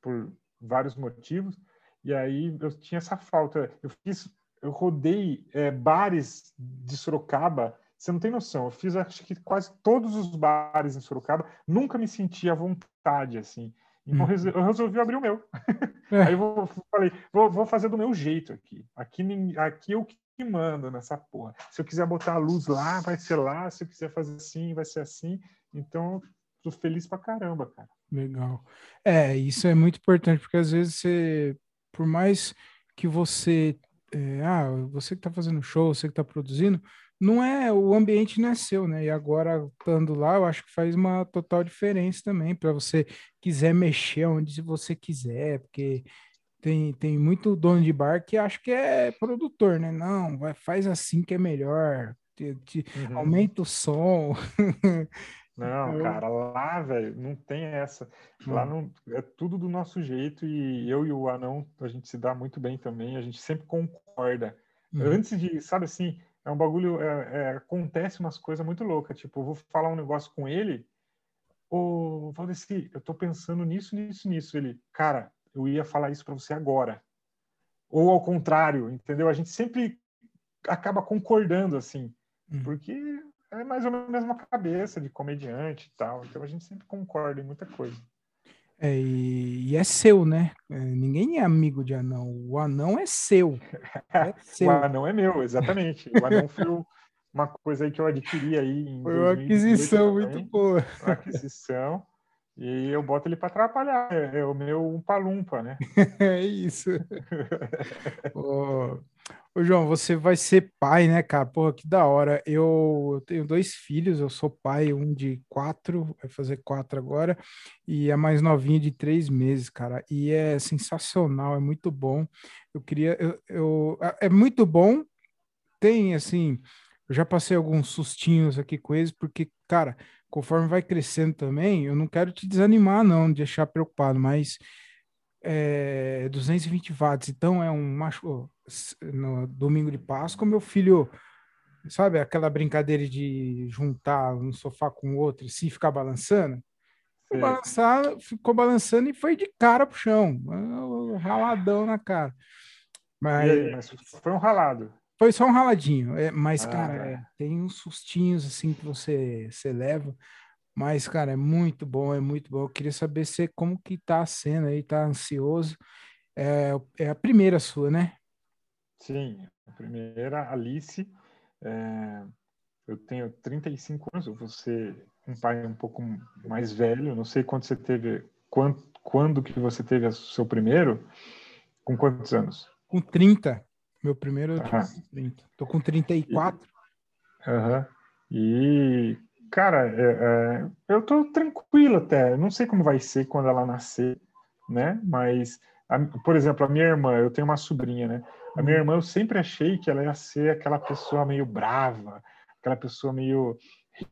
por vários motivos, e aí eu tinha essa falta. Eu fiz, eu rodei é, bares de Sorocaba você não tem noção. Eu fiz acho que quase todos os bares em Sorocaba, nunca me senti à vontade assim. Então uhum. eu resolvi abrir o meu. É. Aí eu falei, vou, vou, fazer do meu jeito aqui. Aqui, aqui eu que mando nessa porra. Se eu quiser botar a luz lá, vai ser lá. Se eu quiser fazer assim, vai ser assim. Então, tô feliz pra caramba, cara. Legal. É, isso é muito importante, porque às vezes você, por mais que você, é, ah, você que tá fazendo show, você que tá produzindo, não é o ambiente não é seu, né? E agora estando lá, eu acho que faz uma total diferença também para você quiser mexer onde você quiser, porque tem, tem muito dono de bar que acha que é produtor, né? Não, vai, faz assim que é melhor, te, te, uhum. aumenta o som. Não, então... cara, lá, velho, não tem essa. Lá não, é tudo do nosso jeito e eu e o Anão, a gente se dá muito bem também, a gente sempre concorda. Uhum. Antes de, sabe assim, é um bagulho, é, é, acontece umas coisas muito loucas, tipo, eu vou falar um negócio com ele, ô, Valdeci, eu tô pensando nisso, nisso, nisso, ele, cara, eu ia falar isso para você agora, ou ao contrário, entendeu? A gente sempre acaba concordando, assim, hum. porque é mais ou menos a mesma cabeça de comediante e tal, então a gente sempre concorda em muita coisa. É, e, é seu, né? É, ninguém é amigo de anão. O anão é seu. É seu. o anão é meu, exatamente. O anão foi uma coisa aí que eu adquiri aí em Foi uma aquisição também, muito boa. Uma aquisição. E eu boto ele para atrapalhar. É, é, o meu umpa-lumpa, né? é isso. oh, Ô, João, você vai ser pai, né, cara? Porra, que da hora. Eu, eu tenho dois filhos, eu sou pai, um de quatro, vai fazer quatro agora, e a mais novinha de três meses, cara. E é sensacional, é muito bom. Eu queria. Eu, eu, é muito bom. Tem, assim, eu já passei alguns sustinhos aqui com eles, porque, cara, conforme vai crescendo também, eu não quero te desanimar, não, de deixar preocupado, mas é 220 watts, então é um macho no domingo de Páscoa, meu filho, sabe aquela brincadeira de juntar um sofá com o outro e sim ficar balançando? Ficou, balançar, ficou balançando e foi de cara pro chão, raladão na cara. Mas, aí, mas foi um ralado. Foi só um raladinho, é, mas, ah, cara, é, tem uns sustinhos assim que você, você leva. Mas, cara, é muito bom, é muito bom. Eu queria saber se, como que tá a cena aí, tá ansioso. É, é a primeira sua, né? Sim, a primeira, Alice. É, eu tenho 35 anos, você um pai um pouco mais velho, não sei quando você teve, quando, quando que você teve o seu primeiro, com quantos anos? Com 30. Meu primeiro eu tinha 30. Tô com 34. Aham. E, cara, é, é, eu tô tranquilo até. Não sei como vai ser quando ela nascer, né? Mas, a, por exemplo, a minha irmã, eu tenho uma sobrinha, né? A minha irmã, eu sempre achei que ela ia ser aquela pessoa meio brava, aquela pessoa meio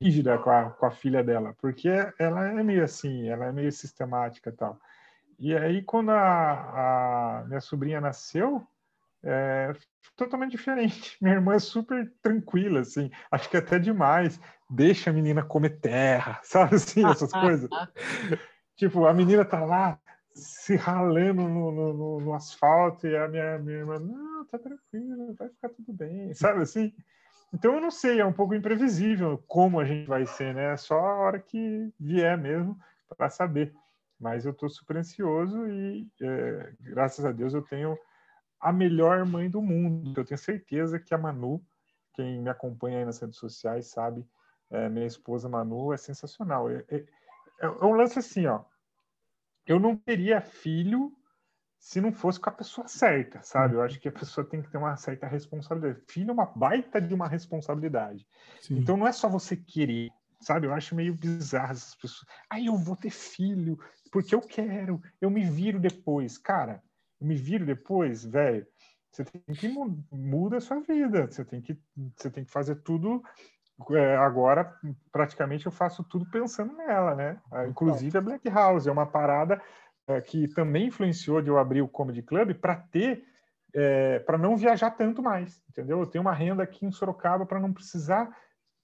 rígida com a, com a filha dela, porque ela é meio assim, ela é meio sistemática e tal. E aí, quando a, a minha sobrinha nasceu, é totalmente diferente. Minha irmã é super tranquila, assim, acho que é até demais. Deixa a menina comer terra, sabe assim, essas coisas. tipo, a menina tá lá, se ralando no, no, no, asfalto e a minha, minha irmã, não, tá tranquilo, vai ficar tudo bem, sabe assim? Então eu não sei, é um pouco imprevisível como a gente vai ser, né? É só a hora que vier mesmo para saber. Mas eu estou super ansioso e é, graças a Deus eu tenho a melhor mãe do mundo. Eu tenho certeza que a Manu, quem me acompanha aí nas redes sociais sabe, é, minha esposa Manu é sensacional. É, é, é um lance assim, ó eu não teria filho se não fosse com a pessoa certa, sabe? Eu acho que a pessoa tem que ter uma certa responsabilidade. Filho é uma baita de uma responsabilidade. Sim. Então não é só você querer, sabe? Eu acho meio bizarro essas pessoas. Aí eu vou ter filho porque eu quero, eu me viro depois. Cara, eu me viro depois, velho. Você tem que mudar a sua vida. Você tem que, você tem que fazer tudo é, agora praticamente eu faço tudo pensando nela, né? Ah, inclusive a Black House é uma parada é, que também influenciou de eu abrir o Comedy Club para ter, é, para não viajar tanto mais, entendeu? Eu tenho uma renda aqui em Sorocaba para não precisar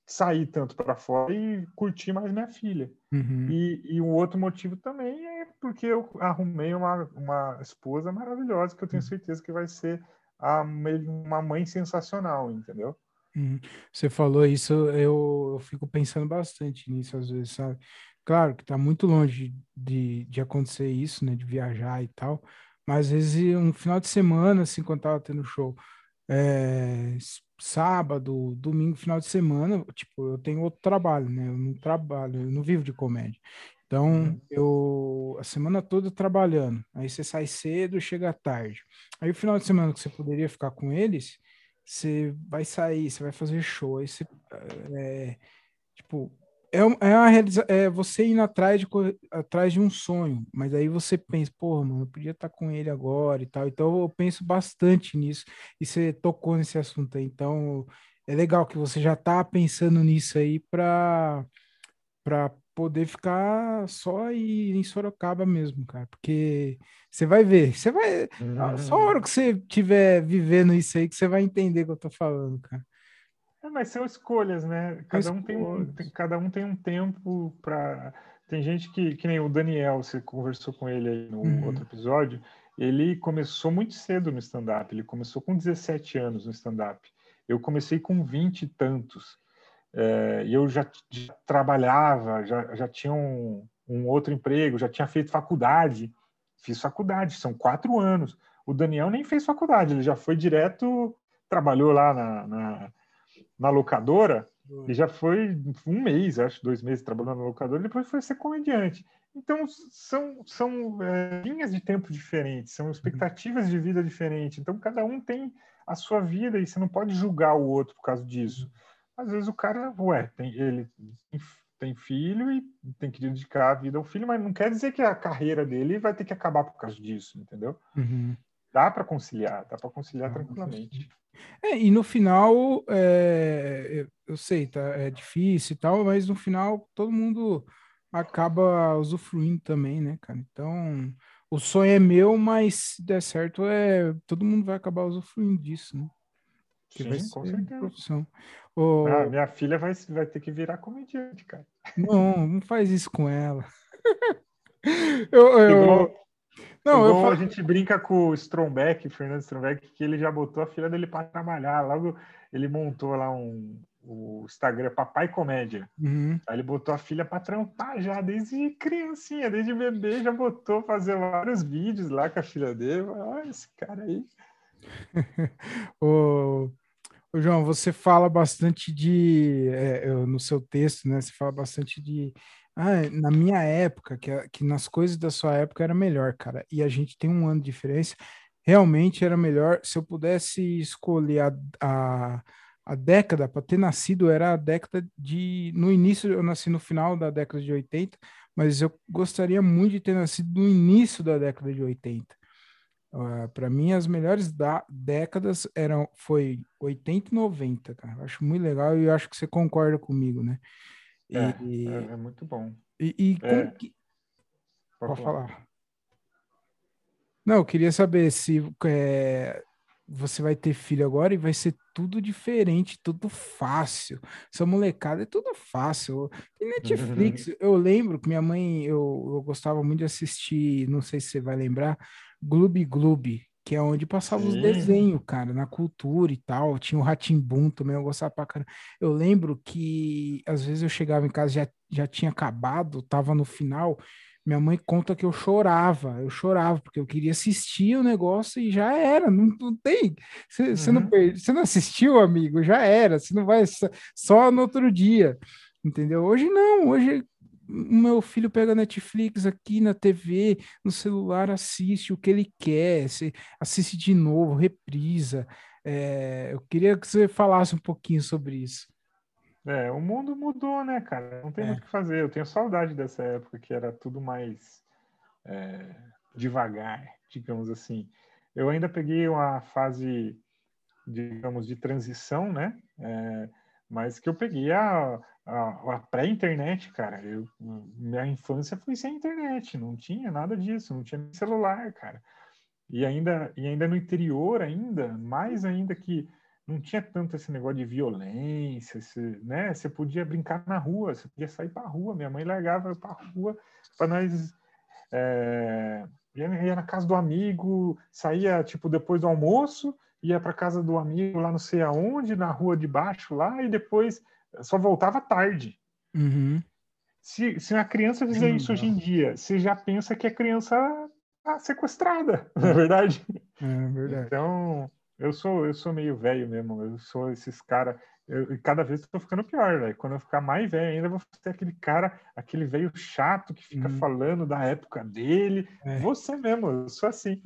sair tanto para fora e curtir mais minha filha. Uhum. E, e um outro motivo também é porque eu arrumei uma, uma esposa maravilhosa que eu tenho uhum. certeza que vai ser a, uma mãe sensacional, entendeu? Uhum. Você falou isso, eu, eu fico pensando bastante nisso às vezes, sabe? Claro que está muito longe de, de acontecer isso, né? De viajar e tal, mas às vezes um final de semana, assim, quando tava tendo show, é, sábado, domingo, final de semana, tipo, eu tenho outro trabalho, né? Eu não trabalho, eu não vivo de comédia. Então, uhum. eu a semana toda trabalhando. Aí você sai cedo, chega tarde. Aí o final de semana que você poderia ficar com eles, você vai sair, você vai fazer show, aí você, é, tipo, é, é, uma realiza é você indo atrás de, atrás de um sonho, mas aí você pensa, pô, mano, eu podia estar com ele agora e tal, então eu penso bastante nisso, e você tocou nesse assunto aí, então é legal que você já está pensando nisso aí para para poder ficar só aí em Sorocaba mesmo, cara, porque você vai ver, você vai, uhum. só a hora que você estiver vivendo isso aí que você vai entender o que eu tô falando, cara. É, mas são escolhas, né? Cada um tem, um, cada um tem um tempo para tem gente que, que nem o Daniel, você conversou com ele aí no uhum. outro episódio, ele começou muito cedo no stand-up, ele começou com 17 anos no stand-up. Eu comecei com 20 e tantos. É, e eu já, já, trabalhava, já, já tinha um, um, outro emprego, já tinha feito faculdade. Fiz faculdade, são quatro anos. O Daniel nem fez faculdade, ele já foi direto, trabalhou lá na, na, na locadora, e já foi um mês, acho, dois meses trabalhando na locadora, e depois foi ser comediante. Então, são, são é, linhas de tempo diferentes, são expectativas de vida diferentes. Então, cada um tem a sua vida e você não pode julgar o outro por causa disso. Às vezes o cara, ué, tem, ele tem filho e tem que dedicar a vida ao filho, mas não quer dizer que a carreira dele vai ter que acabar por causa disso, entendeu? Uhum. Dá para conciliar, dá para conciliar ah, tranquilamente. É, e no final, é, eu sei, tá, é difícil e tal, mas no final todo mundo acaba usufruindo também, né, cara? Então, o sonho é meu, mas se der certo, é todo mundo vai acabar usufruindo disso, né? Que Sim, vai ser com certeza. profissão. O... Ah, minha filha vai, vai ter que virar comediante, cara. Não, não faz isso com ela. eu, eu... Igual, não, igual eu a gente brinca com o Strombeck, Fernando Strombeck, que ele já botou a filha dele para trabalhar. Logo ele montou lá um, o Instagram Papai Comédia. Uhum. Aí ele botou a filha para trampar já desde criancinha, desde bebê, já botou fazer vários vídeos lá com a filha dele. Olha esse cara aí. o... Ô, João, você fala bastante de, é, no seu texto, né? Você fala bastante de, ah, na minha época, que, que nas coisas da sua época era melhor, cara. E a gente tem um ano de diferença. Realmente era melhor. Se eu pudesse escolher a, a, a década para ter nascido, era a década de. No início, eu nasci no final da década de 80, mas eu gostaria muito de ter nascido no início da década de 80. Uh, para mim, as melhores décadas eram foi 80 e 90, cara. Eu acho muito legal e eu acho que você concorda comigo, né? E, é, é, é, muito bom. E, e como é. que... Pode, falar. falar. Não, eu queria saber se é, você vai ter filho agora e vai ser tudo diferente, tudo fácil. Essa molecada é tudo fácil. E Netflix, eu lembro que minha mãe, eu, eu gostava muito de assistir, não sei se você vai lembrar, Gloob Gloob, que é onde passava os desenhos, cara, na cultura e tal. Tinha o Ratimbum também, eu gostava pra caramba. Eu lembro que às vezes eu chegava em casa, já, já tinha acabado, tava no final. Minha mãe conta que eu chorava, eu chorava, porque eu queria assistir o negócio e já era, não, não tem. Você uhum. não, não assistiu, amigo? Já era, você não vai só no outro dia, entendeu? Hoje não, hoje meu filho pega Netflix aqui na TV, no celular, assiste o que ele quer, assiste de novo, reprisa. É, eu queria que você falasse um pouquinho sobre isso. É, o mundo mudou, né, cara? Não tem é. muito o que fazer. Eu tenho saudade dessa época que era tudo mais é, devagar, digamos assim. Eu ainda peguei uma fase, digamos, de transição, né? É, mas que eu peguei a, a, a pré-internet, cara. Eu, minha infância foi sem internet, não tinha nada disso, não tinha celular, cara. E ainda, e ainda no interior, ainda, mais ainda que não tinha tanto esse negócio de violência, esse, né? Você podia brincar na rua, você podia sair para rua. Minha mãe largava para rua para nós. É, ia, na casa do amigo, saía tipo depois do almoço, ia para casa do amigo lá não sei aonde, na rua de baixo lá, e depois só voltava tarde. Uhum. Se, se uma criança fizer isso hoje em dia, você já pensa que a criança tá sequestrada, não é verdade? É verdade. Então, eu sou, eu sou meio velho mesmo, eu sou esses caras. E cada vez eu tô ficando pior, velho. Quando eu ficar mais velho ainda, eu vou ser aquele cara, aquele velho chato que fica uhum. falando da época dele. É. Você mesmo, eu sou assim.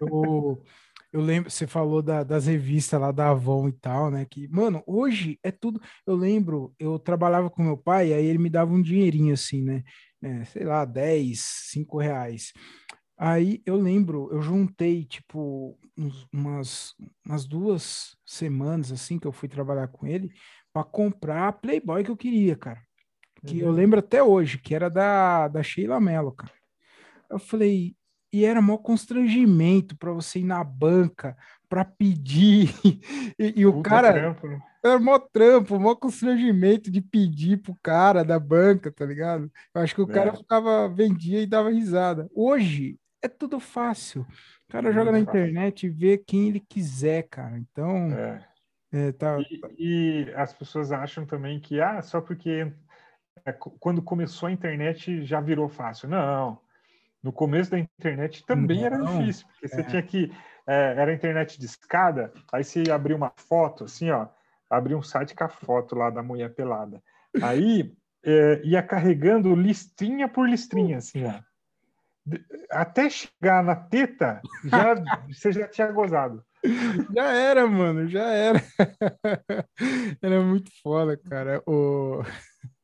Eu, eu lembro, você falou da, das revistas lá da Avon e tal, né? Que, mano, hoje é tudo. Eu lembro, eu trabalhava com meu pai, aí ele me dava um dinheirinho assim, né? É, sei lá, 10, 5 reais. Aí eu lembro, eu juntei, tipo, uns, umas, umas duas semanas, assim, que eu fui trabalhar com ele, para comprar a Playboy que eu queria, cara. Que uhum. eu lembro até hoje, que era da, da Sheila Mello, cara. Eu falei, e era maior constrangimento para você ir na banca para pedir. E, e o cara. Trampo, né? Era mó trampo, mó constrangimento de pedir pro cara da banca, tá ligado? Eu acho que o é. cara ficava, vendia e dava risada. Hoje é tudo fácil. O cara é joga na fácil. internet e vê quem ele quiser, cara. Então. É. É, tá... E, e, as pessoas acham também que ah, só porque é, quando começou a internet já virou fácil. Não, no começo da internet também Não, era difícil, porque você é. tinha que. É, era internet de escada, aí você ia abrir uma foto, assim, ó, abrir um site com a foto lá da mulher pelada. Aí é, ia carregando listrinha por listrinha, assim, ó. Até chegar na teta, já, você já tinha gozado. já era, mano, já era. era muito foda, cara. O...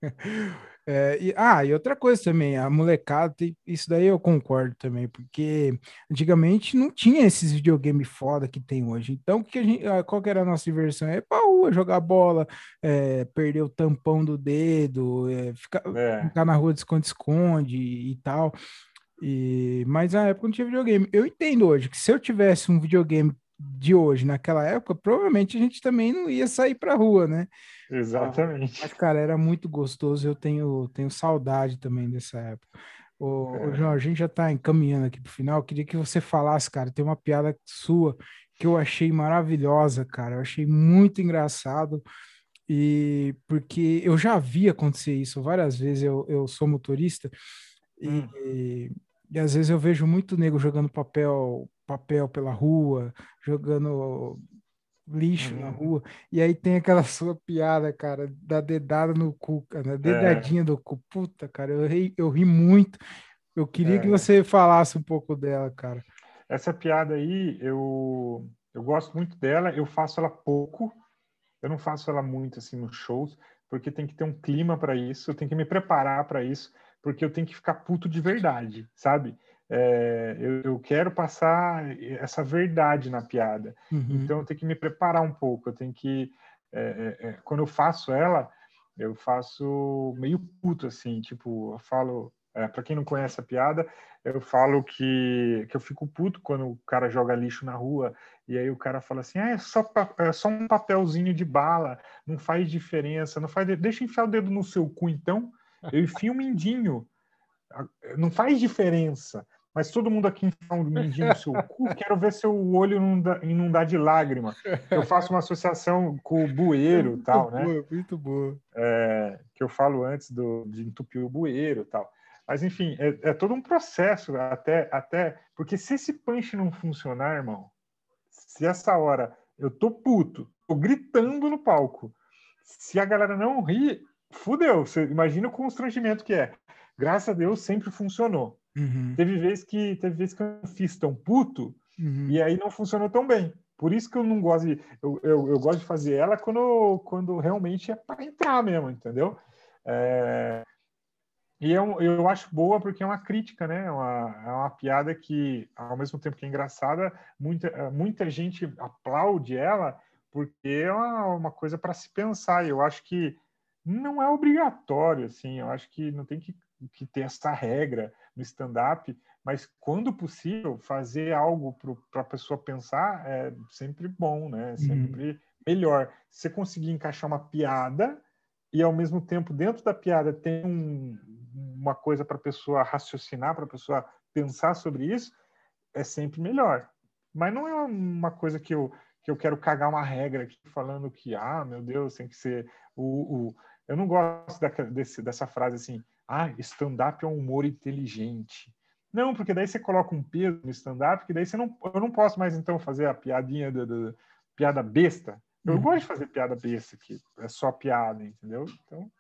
É, e, ah, e outra coisa também, a molecada, isso daí eu concordo também, porque antigamente não tinha esses videogames foda que tem hoje. Então, que a gente, ah, qual que era a nossa diversão? É pra rua, jogar bola, é, perder o tampão do dedo, é, ficar, é. ficar na rua de esconde-esconde e tal. E, mas na época não tinha videogame. Eu entendo hoje que se eu tivesse um videogame de hoje, naquela época, provavelmente a gente também não ia sair pra rua, né? Exatamente. Mas, cara, era muito gostoso. Eu tenho, tenho saudade também dessa época. Ô, é. ô João, a gente já está encaminhando aqui para o final. Eu queria que você falasse, cara. Tem uma piada sua que eu achei maravilhosa, cara. Eu achei muito engraçado. E porque eu já vi acontecer isso várias vezes. Eu, eu sou motorista e, hum. e, e às vezes eu vejo muito nego jogando papel papel pela rua, jogando lixo uhum. na rua. E aí tem aquela sua piada, cara, da dedada no cu, cara, dedadinha é. do cu. Puta, cara, eu ri, eu ri muito. Eu queria é. que você falasse um pouco dela, cara. Essa piada aí, eu, eu gosto muito dela, eu faço ela pouco, eu não faço ela muito assim nos shows, porque tem que ter um clima para isso, eu tenho que me preparar para isso, porque eu tenho que ficar puto de verdade, sabe? É, eu, eu, quero passar essa verdade na piada. Uhum. Então eu tenho que me preparar um pouco. Eu tenho que, é, é, é quando eu faço ela, eu faço meio puto assim, tipo, eu falo. É, para quem não conhece a piada, eu falo que, que eu fico puto quando o cara joga lixo na rua e aí o cara fala assim: ah, é, só, é só um papelzinho de bala, não faz diferença, não faz. Deixa eu enfiar o dedo no seu cu então. Eu enfio um mindinho, não faz diferença mas todo mundo aqui enfia um mindinho no seu cu, quero ver seu olho inundar, inundar de lágrima. Eu faço uma associação com o bueiro e tal, né? Boa, muito boa. É, que eu falo antes do, de entupir o bueiro e tal. Mas, enfim, é, é, todo um processo até, até... Porque se esse punch não funcionar, irmão, se essa hora eu tô puto, tô gritando no palco, se a galera não ri, fudeu. Você imagina o constrangimento que é. Graças a Deus sempre funcionou. Uhum. Teve vezes que teve vezes que eu fiz tão puto uhum. e aí não funcionou tão bem. Por isso que eu não gosto de. Eu, eu, eu gosto de fazer ela quando, quando realmente é para entrar mesmo, entendeu? É, e eu, é eu acho boa porque é uma crítica, né? É uma, é uma piada que, ao mesmo tempo que é engraçada, muita, muita gente aplaude ela porque é uma, uma coisa para se pensar. E eu acho que não é obrigatório, assim. Eu acho que não tem que, que ter essa regra no stand-up, mas quando possível, fazer algo para a pessoa pensar é sempre bom, né? É sempre uhum. melhor. Se você conseguir encaixar uma piada e ao mesmo tempo dentro da piada tem um, uma coisa para a pessoa raciocinar, para a pessoa pensar sobre isso, é sempre melhor. Mas não é uma coisa que eu, que eu quero cagar uma regra aqui falando que, ah, meu Deus, tem que ser o. o... Eu não gosto da, desse, dessa frase assim, ah, stand-up é um humor inteligente. Não, porque daí você coloca um peso no stand-up, que daí você não, eu não posso mais então fazer a piadinha da, piada besta. Eu uhum. gosto de fazer piada besta, que é só piada, entendeu? Então.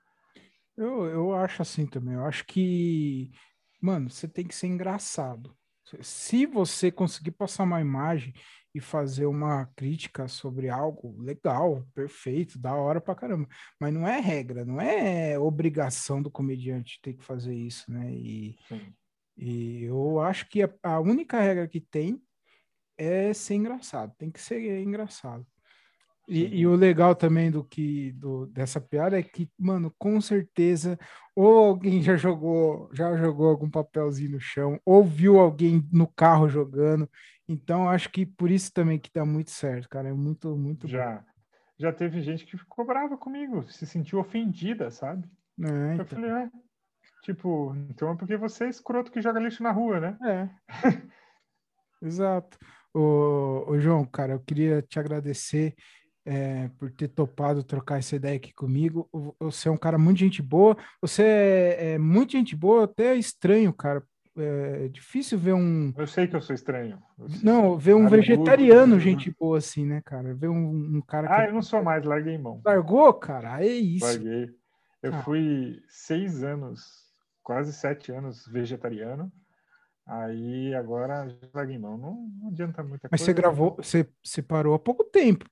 Eu, eu acho assim também. Eu acho que, mano, você tem que ser engraçado. Se você conseguir passar uma imagem e fazer uma crítica sobre algo legal, perfeito, da hora pra caramba. Mas não é regra, não é obrigação do comediante ter que fazer isso, né? E, e eu acho que a, a única regra que tem é ser engraçado, tem que ser engraçado. E, e, o legal também do que do, dessa piada é que, mano, com certeza, ou alguém já jogou, já jogou algum papelzinho no chão, ou viu alguém no carro jogando. Então, acho que por isso também que dá muito certo, cara. É muito, muito já, bom. Já teve gente que ficou brava comigo, se sentiu ofendida, sabe? É, então. Eu falei, é, tipo, então é porque você é escroto que joga lixo na rua, né? É. Exato. Ô, ô, João, cara, eu queria te agradecer é, por ter topado trocar essa ideia aqui comigo. Você é um cara muito gente boa. Você é, é muito gente boa, até é estranho, cara. É difícil ver um. Eu sei que eu sou estranho. Não, ver um vegetariano, gente boa assim, né, cara? Ver um, um cara. Ah, que... eu não sou mais, larguei mão. Largou, cara? É isso. Larguei. Eu ah. fui seis anos, quase sete anos vegetariano. Aí agora larguei mão. Não, não adianta muita Mas coisa. Mas você gravou, você, você parou há pouco tempo.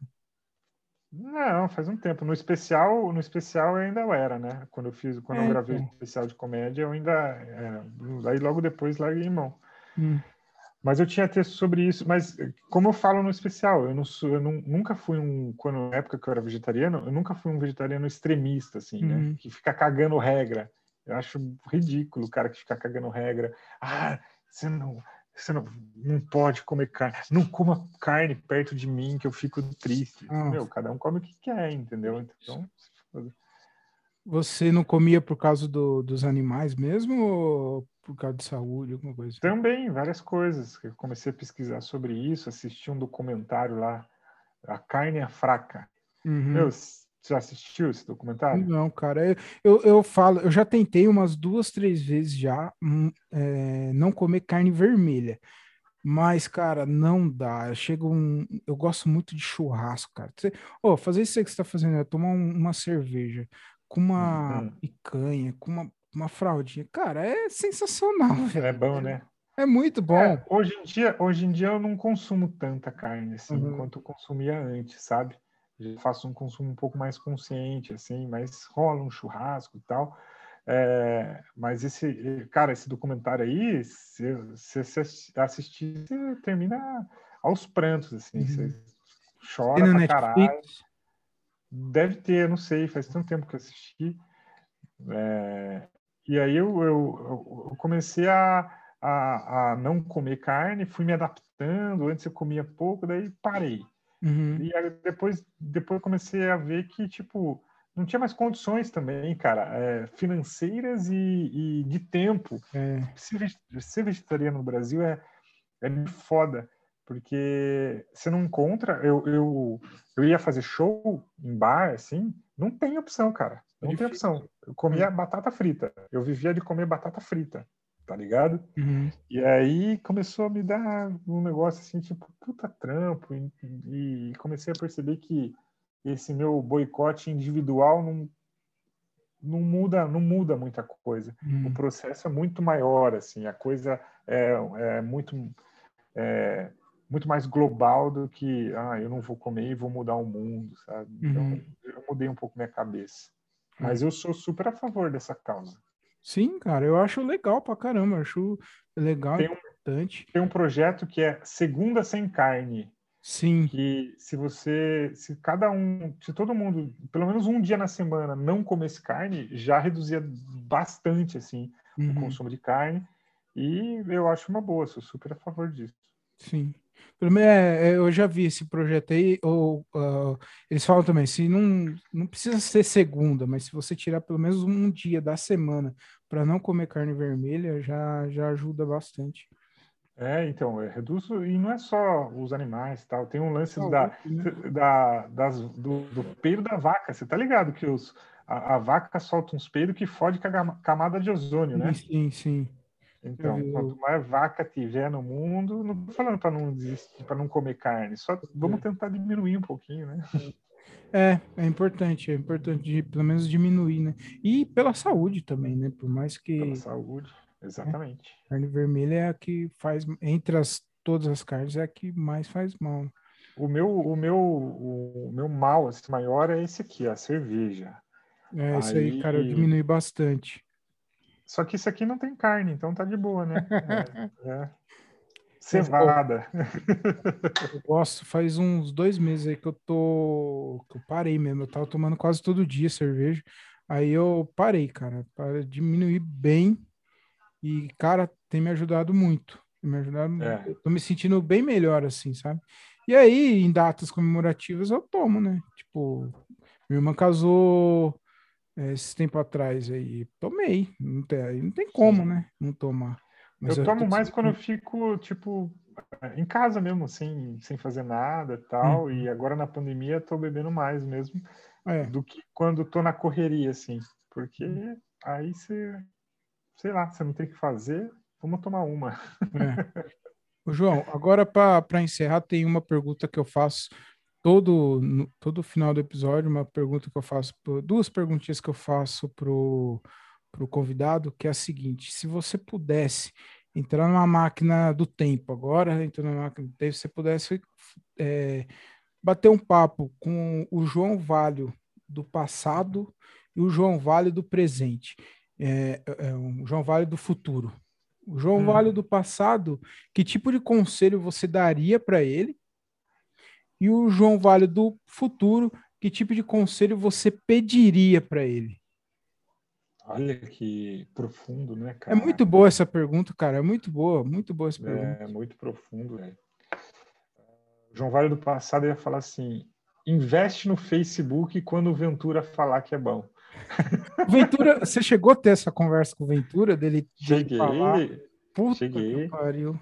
Não, faz um tempo. No especial, no especial eu ainda era, né? Quando eu fiz, quando é, eu gravei então. o especial de comédia, eu ainda era. Aí logo depois larguei mão. Hum. Mas eu tinha texto sobre isso, mas como eu falo no especial, eu, não sou, eu não, nunca fui um, quando na época que eu era vegetariano, eu nunca fui um vegetariano extremista, assim, né? Uhum. Que fica cagando regra. Eu acho ridículo o cara que fica cagando regra. Ah, você não, você não, não pode comer carne, não coma carne perto de mim que eu fico triste. Meu, cada um come o que quer, entendeu? Então, você não comia por causa do, dos animais mesmo ou por causa de saúde, alguma coisa? Também, várias coisas. Eu comecei a pesquisar sobre isso, assisti um documentário lá, A Carne é Fraca. Uhum. Meu, você já assistiu esse documentário? Não, cara. Eu, eu falo, eu já tentei umas duas, três vezes já hum, é, não comer carne vermelha. Mas, cara, não dá. Chega um. Eu gosto muito de churrasco, cara. Você, oh, fazer isso aí que você tá fazendo é tomar um, uma cerveja com uma uhum. picanha, com uma uma fraldinha. Cara, é sensacional, velho. É bom, né? É muito bom. É, hoje, em dia, hoje em dia eu não consumo tanta carne assim uhum. quanto eu consumia antes, sabe? Faço um consumo um pouco mais consciente, assim, mas rola um churrasco e tal. É, mas esse, cara, esse documentário aí, se, você assistir, você termina aos prantos, assim, uhum. você chora pra caralho. Deve ter, não sei, faz tanto tempo que eu assisti. É, e aí eu, eu, eu comecei a, a, a, não comer carne, fui me adaptando. Antes eu comia pouco, daí parei. Uhum. E depois, depois comecei a ver que, tipo, não tinha mais condições também, cara, é, financeiras e, e, de tempo. É. Ser, vegetariano no Brasil é, é foda, porque você não encontra. Eu, eu, eu ia fazer show em bar, assim, não tem opção, cara. Não tem opção. Eu comia uhum. batata frita. Eu vivia de comer batata frita, tá ligado? Uhum. E aí começou a me dar um negócio assim, tipo, puta trampo. E, e comecei a perceber que esse meu boicote individual não, não muda não muda muita coisa. Uhum. O processo é muito maior, assim. A coisa é, é muito... É, muito mais global do que ah, eu não vou comer e vou mudar o mundo, sabe? Então, uhum. eu mudei um pouco minha cabeça. Mas eu sou super a favor dessa causa. Sim, cara, eu acho legal pra caramba, acho legal, tem um, importante. Tem um projeto que é Segunda Sem Carne. Sim. Que se você, se cada um, se todo mundo, pelo menos um dia na semana, não comesse carne, já reduzia bastante, assim, uhum. o consumo de carne. E eu acho uma boa, sou super a favor disso. Sim. Pelo menos é, é, eu já vi esse projeto aí, ou uh, eles falam também, se não, não precisa ser segunda, mas se você tirar pelo menos um dia da semana para não comer carne vermelha, já, já ajuda bastante. É, então, é, reduz, e não é só os animais tal, tem um lance da, da, das, do, do peido da vaca, você tá ligado que os, a, a vaca solta uns peidos que fode com a camada de ozônio, né? Sim, sim. Então, quanto mais vaca tiver no mundo, não estou falando para não para não comer carne, só vamos é. tentar diminuir um pouquinho, né? É, é importante, é importante pelo menos diminuir, né? E pela saúde também, né? Por mais que pela saúde, exatamente. É, carne vermelha é a que faz entre as todas as carnes é a que mais faz mal. O meu o meu o meu mal assim, maior é esse aqui, a cerveja. É, isso aí, aí cara, diminui bastante. Só que isso aqui não tem carne, então tá de boa, né? É, é. Cevada. Eu gosto, faz uns dois meses aí que eu tô. que eu parei mesmo. Eu tava tomando quase todo dia cerveja. Aí eu parei, cara, para diminuir bem. E, cara, tem me ajudado muito. Tem me ajudado. É. Tô me sentindo bem melhor, assim, sabe? E aí, em datas comemorativas, eu tomo, né? Tipo, minha irmã casou esse tempo atrás aí. Tomei. Não tem, não tem como, né? Não tomar. Mas eu, eu tomo mais quando eu fico, tipo, em casa mesmo, assim, sem fazer nada e tal. Hum. E agora na pandemia eu tô bebendo mais mesmo é. do que quando tô na correria, assim. Porque aí você, sei lá, você não tem o que fazer, vamos tomar uma. É. João, agora para encerrar, tem uma pergunta que eu faço todo, no, todo final do episódio, uma pergunta que eu faço, duas perguntinhas que eu faço pro, pro convidado, que é a seguinte: se você pudesse entrar numa máquina do tempo agora, entrando numa máquina do tempo, você pudesse é, bater um papo com o João Valho do passado e o João Vale do presente, é, é, é o João Vale do futuro. O João hum. Vale do passado, que tipo de conselho você daria para ele? E o João Vale do futuro, que tipo de conselho você pediria para ele? Olha que profundo, né, cara? É muito boa essa pergunta, cara. É muito boa, muito boa essa pergunta. É muito profundo, velho. João Vale do passado ia falar assim: investe no Facebook quando o Ventura falar que é bom. Ventura, você chegou a ter essa conversa com o Ventura dele? Cheguei. Falar, Puta cheguei. pariu.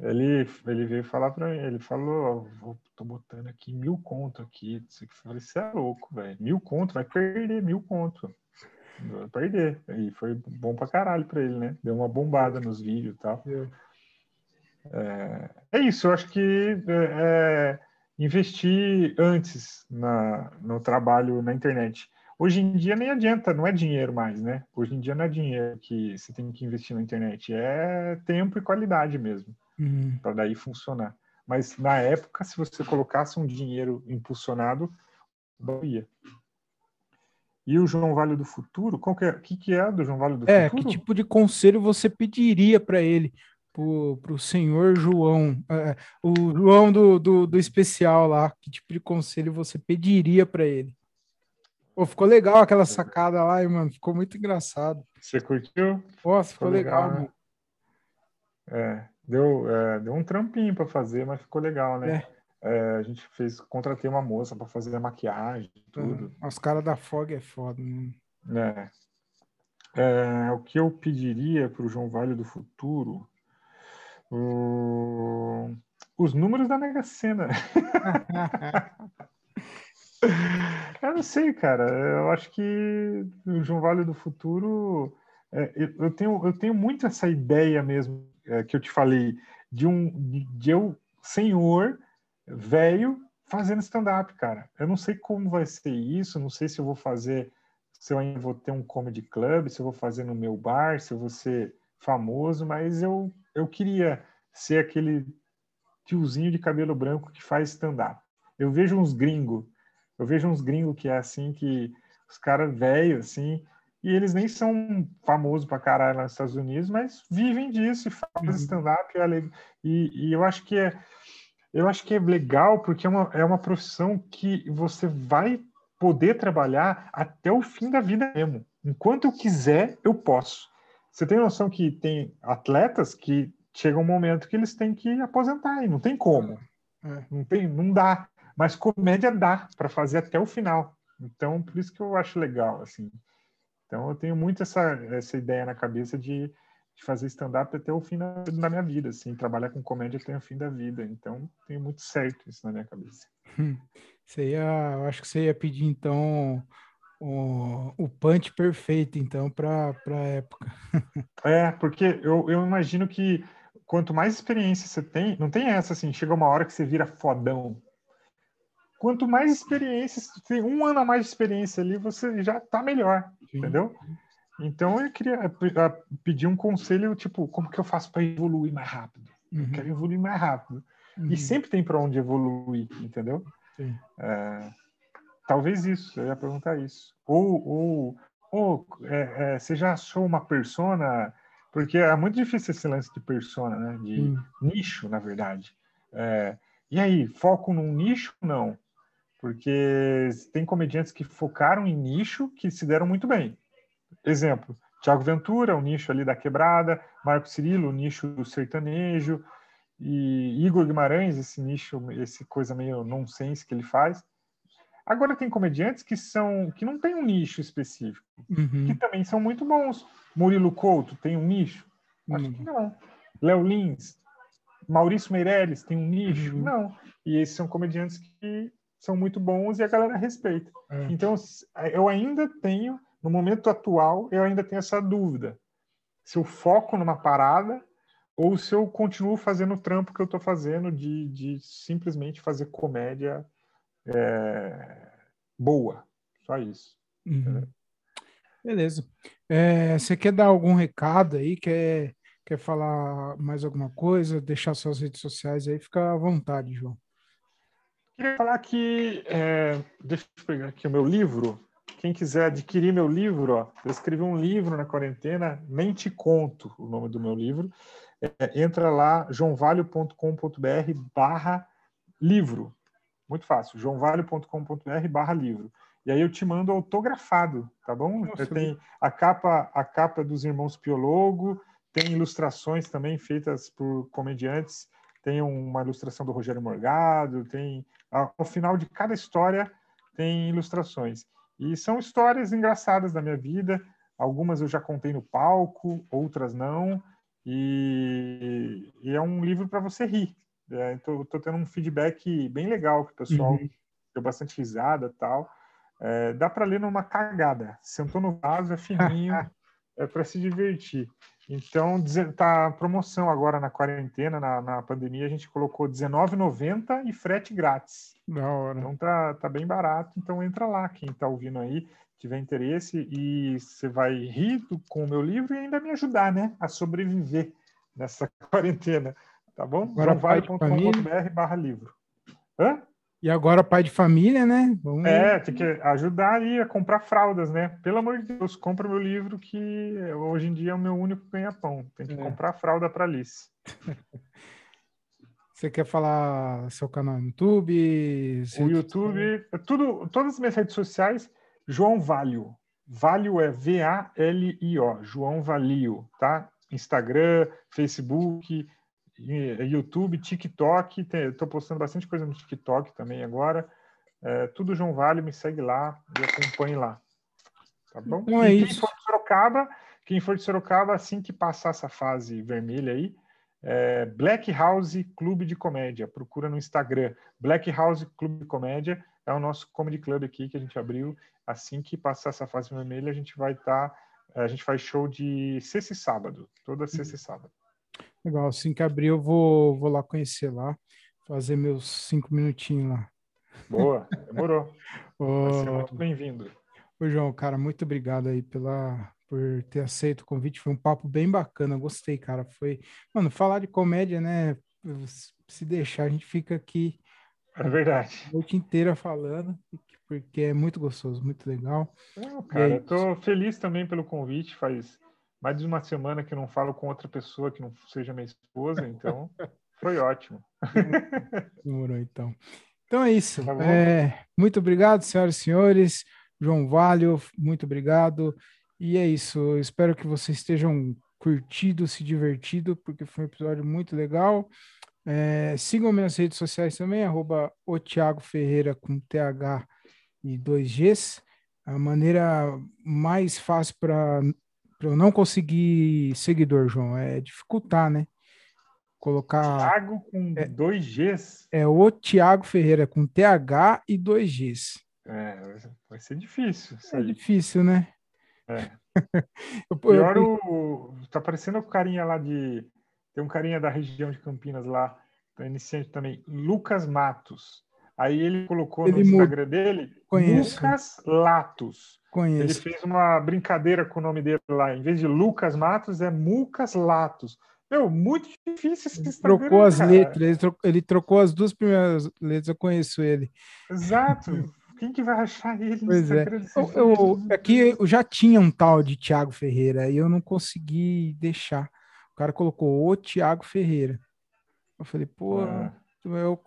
Ele, ele veio falar para mim, ele falou, oh, tô botando aqui mil conto aqui. Eu falei, você é louco, velho. Mil conto, vai perder mil conto. Vai perder. E foi bom pra caralho pra ele, né? Deu uma bombada nos vídeos e tal. É, é isso, eu acho que é, é investir antes na, no trabalho na internet. Hoje em dia nem adianta, não é dinheiro mais, né? Hoje em dia não é dinheiro que você tem que investir na internet, é tempo e qualidade mesmo, uhum. para daí funcionar. Mas na época, se você colocasse um dinheiro impulsionado, ia. E o João Vale do Futuro, qual que é, o que, que é do João Vale do é, Futuro? É, que tipo de conselho você pediria para ele, para o senhor João, é, o João do, do, do especial lá, que tipo de conselho você pediria para ele? Pô, ficou legal aquela sacada lá, mano. Ficou muito engraçado. Você curtiu? Nossa, ficou, ficou legal, legal né? É, deu, é, deu um trampinho para fazer, mas ficou legal, né? É. é. a gente fez, contratei uma moça para fazer a maquiagem, tudo. É, os caras da Fog é foda, né? É. o que eu pediria para o João Vale do Futuro? O... Os números da Mega Sena. Eu não sei, cara. Eu acho que o João Vale do Futuro. É, eu, tenho, eu tenho muito essa ideia mesmo é, que eu te falei de um de eu, senhor, velho, fazendo stand-up, cara. Eu não sei como vai ser isso, não sei se eu vou fazer, se eu ainda vou ter um comedy club, se eu vou fazer no meu bar, se eu vou ser famoso, mas eu, eu queria ser aquele tiozinho de cabelo branco que faz stand-up. Eu vejo uns gringos eu vejo uns gringos que é assim, que os caras velhos, assim, e eles nem são famosos pra caralho nos Estados Unidos, mas vivem disso e fazem uhum. stand-up. E, e eu acho que é eu acho que é legal porque é uma, é uma profissão que você vai poder trabalhar até o fim da vida mesmo. Enquanto eu quiser, eu posso. Você tem noção que tem atletas que chega um momento que eles têm que aposentar e não tem como. É. Não tem, não dá. Mas comédia dá para fazer até o final. Então, por isso que eu acho legal, assim. Então, eu tenho muito essa, essa ideia na cabeça de, de fazer stand-up até o fim da, da, minha vida, assim. Trabalhar com comédia até o fim da vida. Então, tenho muito certo isso na minha cabeça. Você ia, eu acho que você ia pedir, então, o, o punch perfeito, então, para a época. é, porque eu, eu imagino que quanto mais experiência você tem, não tem essa assim, chega uma hora que você vira fodão quanto mais experiência, se tem um ano a mais de experiência ali, você já está melhor, Sim. entendeu? Então eu queria pedir um conselho, tipo, como que eu faço para evoluir mais rápido? Uhum. Eu quero evoluir mais rápido. Uhum. E sempre tem para onde evoluir, entendeu? É, talvez isso, eu ia perguntar isso. Ou, ou, ou é, é, você já achou uma persona, porque é muito difícil esse lance de persona, né? De uhum. nicho, na verdade. É, e aí, foco num nicho? Não porque tem comediantes que focaram em nicho que se deram muito bem. Exemplo, Tiago Ventura, o nicho ali da quebrada, Marco Cirilo, o nicho do sertanejo, e Igor Guimarães, esse nicho, esse coisa meio nonsense que ele faz. Agora tem comediantes que são que não tem um nicho específico, uhum. que também são muito bons. Murilo Couto tem um nicho? Acho uhum. que não. Léo Lins, Maurício Meirelles tem um nicho? Uhum. Não. E esses são comediantes que são muito bons e a galera respeita. É. Então, eu ainda tenho, no momento atual, eu ainda tenho essa dúvida. Se eu foco numa parada ou se eu continuo fazendo o trampo que eu estou fazendo de, de simplesmente fazer comédia é, boa. Só isso. Uhum. Beleza. É, você quer dar algum recado aí? Quer quer falar mais alguma coisa, deixar suas redes sociais aí, fica à vontade, João. Queria falar que, é, deixa eu pegar aqui o meu livro. Quem quiser adquirir meu livro, ó, eu escrevi um livro na quarentena, Nem Te Conto, o nome do meu livro. É, entra lá, joãovalho.com.br barra livro. Muito fácil, joãovalho.com.br barra livro. E aí eu te mando autografado, tá bom? Nossa, tem a capa, a capa dos irmãos Piologo, tem ilustrações também feitas por comediantes, tem uma ilustração do Rogério Morgado, tem ao final de cada história tem ilustrações. E são histórias engraçadas da minha vida. Algumas eu já contei no palco, outras não. E, e é um livro para você rir. Estou é, tendo um feedback bem legal que o pessoal uhum. deu bastante risada tal. É, dá para ler numa cagada. Sentou no vaso, é fininho, é para se divertir. Então, tá promoção agora na quarentena, na, na pandemia, a gente colocou R$19,90 e frete grátis. Da hora. Então tá, tá bem barato, então entra lá, quem está ouvindo aí, tiver interesse, e você vai rir com o meu livro e ainda me ajudar, né, a sobreviver nessa quarentena, tá bom? Joãovale.com.br barra livro. Hã? E agora pai de família, né? Vamos... É, tem que ajudar aí a comprar fraldas, né? Pelo amor de Deus, compra meu livro que hoje em dia é o meu único ganha-pão. Tem que é. comprar fralda para Alice. Você quer falar seu canal no YouTube? O YouTube, é tudo, todas as minhas redes sociais, João Valio. Valio é V-A-L-I-O, João Valio, tá? Instagram, Facebook, YouTube, TikTok, estou postando bastante coisa no TikTok também agora. É, tudo João Vale, me segue lá e acompanhe lá. Tá bom? Então é quem for de Sorocaba, quem for de Sorocaba, assim que passar essa fase vermelha aí, é Black House Clube de Comédia. Procura no Instagram. Black House Clube de Comédia é o nosso comedy club aqui que a gente abriu. Assim que passar essa fase vermelha, a gente vai estar. Tá, a gente faz show de sexta e sábado, toda sexta e sábado. Legal, assim que abrir eu vou, vou lá conhecer lá, fazer meus cinco minutinhos lá. Boa, demorou. Vai ser muito bem-vindo. Ô, João, cara, muito obrigado aí pela, por ter aceito o convite. Foi um papo bem bacana, gostei, cara. Foi, mano, falar de comédia, né? Se deixar, a gente fica aqui é verdade. a noite inteira falando, porque é muito gostoso, muito legal. Não, cara, aí, eu tô feliz também pelo convite. Faz mais de uma semana que não falo com outra pessoa que não seja minha esposa, então foi ótimo. Demorou, então. Então é isso. Tá é, muito obrigado, senhoras e senhores. João Valho, muito obrigado. E é isso. espero que vocês estejam curtido, se divertido, porque foi um episódio muito legal. É, sigam minhas redes sociais também, arroba o Thiago Ferreira com TH e dois Gs. A maneira mais fácil para para eu não conseguir seguidor, João, é dificultar, né? Colocar. Thiago com é, dois Gs. É o Thiago Ferreira com TH e dois Gs. É, vai ser difícil. É difícil, né? É. eu, Pior eu... o. Tá parecendo o carinha lá de. Tem um carinha da região de Campinas lá, iniciante também, Lucas Matos. Aí ele colocou ele no Instagram dele Conheço. Lucas Latos. Conheço. Ele fez uma brincadeira com o nome dele lá. Em vez de Lucas Matos, é Mucas Latos. Meu, muito difícil esse Instagram, Trocou as cara. letras, ele trocou, ele trocou, as duas primeiras letras, eu conheço ele. Exato. Quem que vai achar ele pois é. Eu, eu, aqui eu já tinha um tal de Tiago Ferreira e eu não consegui deixar. O cara colocou o Tiago Ferreira. Eu falei, pô, ah. Eu,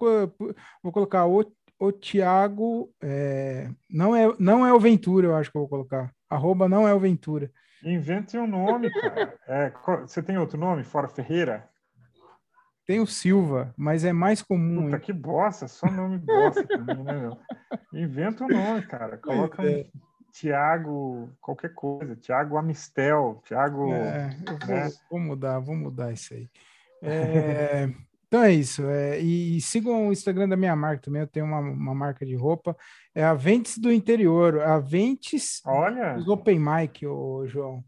vou colocar o, o Tiago. É, não, é, não é o Ventura, eu acho que eu vou colocar. Arroba não é o Ventura. Invente um nome, cara. É, você tem outro nome, fora Ferreira? Tem o Silva, mas é mais comum. Puta, hein? que bosta, só nome bosta também, né, meu? Inventa um nome, cara. Coloca é. um Tiago, qualquer coisa. Tiago Amistel, Tiago. É, eu vou, né? vou, mudar, vou mudar isso aí. É, Então é isso. É, e, e, sigam o Instagram da minha marca também. Eu tenho uma, uma marca de roupa. É a Ventes do Interior. A Ventes Olha. Open Mic, ô, João.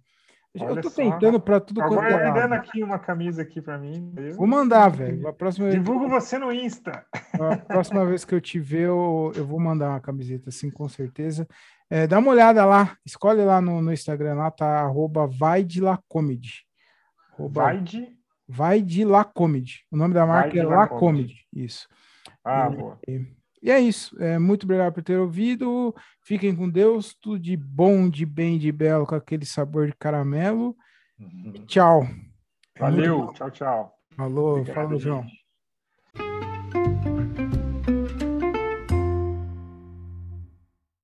Olha eu tô tentando para tudo quanto é. Dando aqui uma camisa aqui para mim. Vou mandar, velho. A próxima Divulgo vez... você no Insta. A próxima vez que eu te ver, eu, eu vou mandar uma camiseta, sim, com certeza. É, dá uma olhada lá, escolhe lá no, no Instagram, lá tá arroba vai de la comedy Vai de. Vai de La Comedy. O nome da marca é La, Comedy. Isso. Ah, e, boa. E é isso. É, muito obrigado por ter ouvido. Fiquem com Deus. Tudo de bom, de bem, de belo, com aquele sabor de caramelo. Uhum. Tchau. Valeu. É tchau, tchau. Falou. Obrigado, falou, João.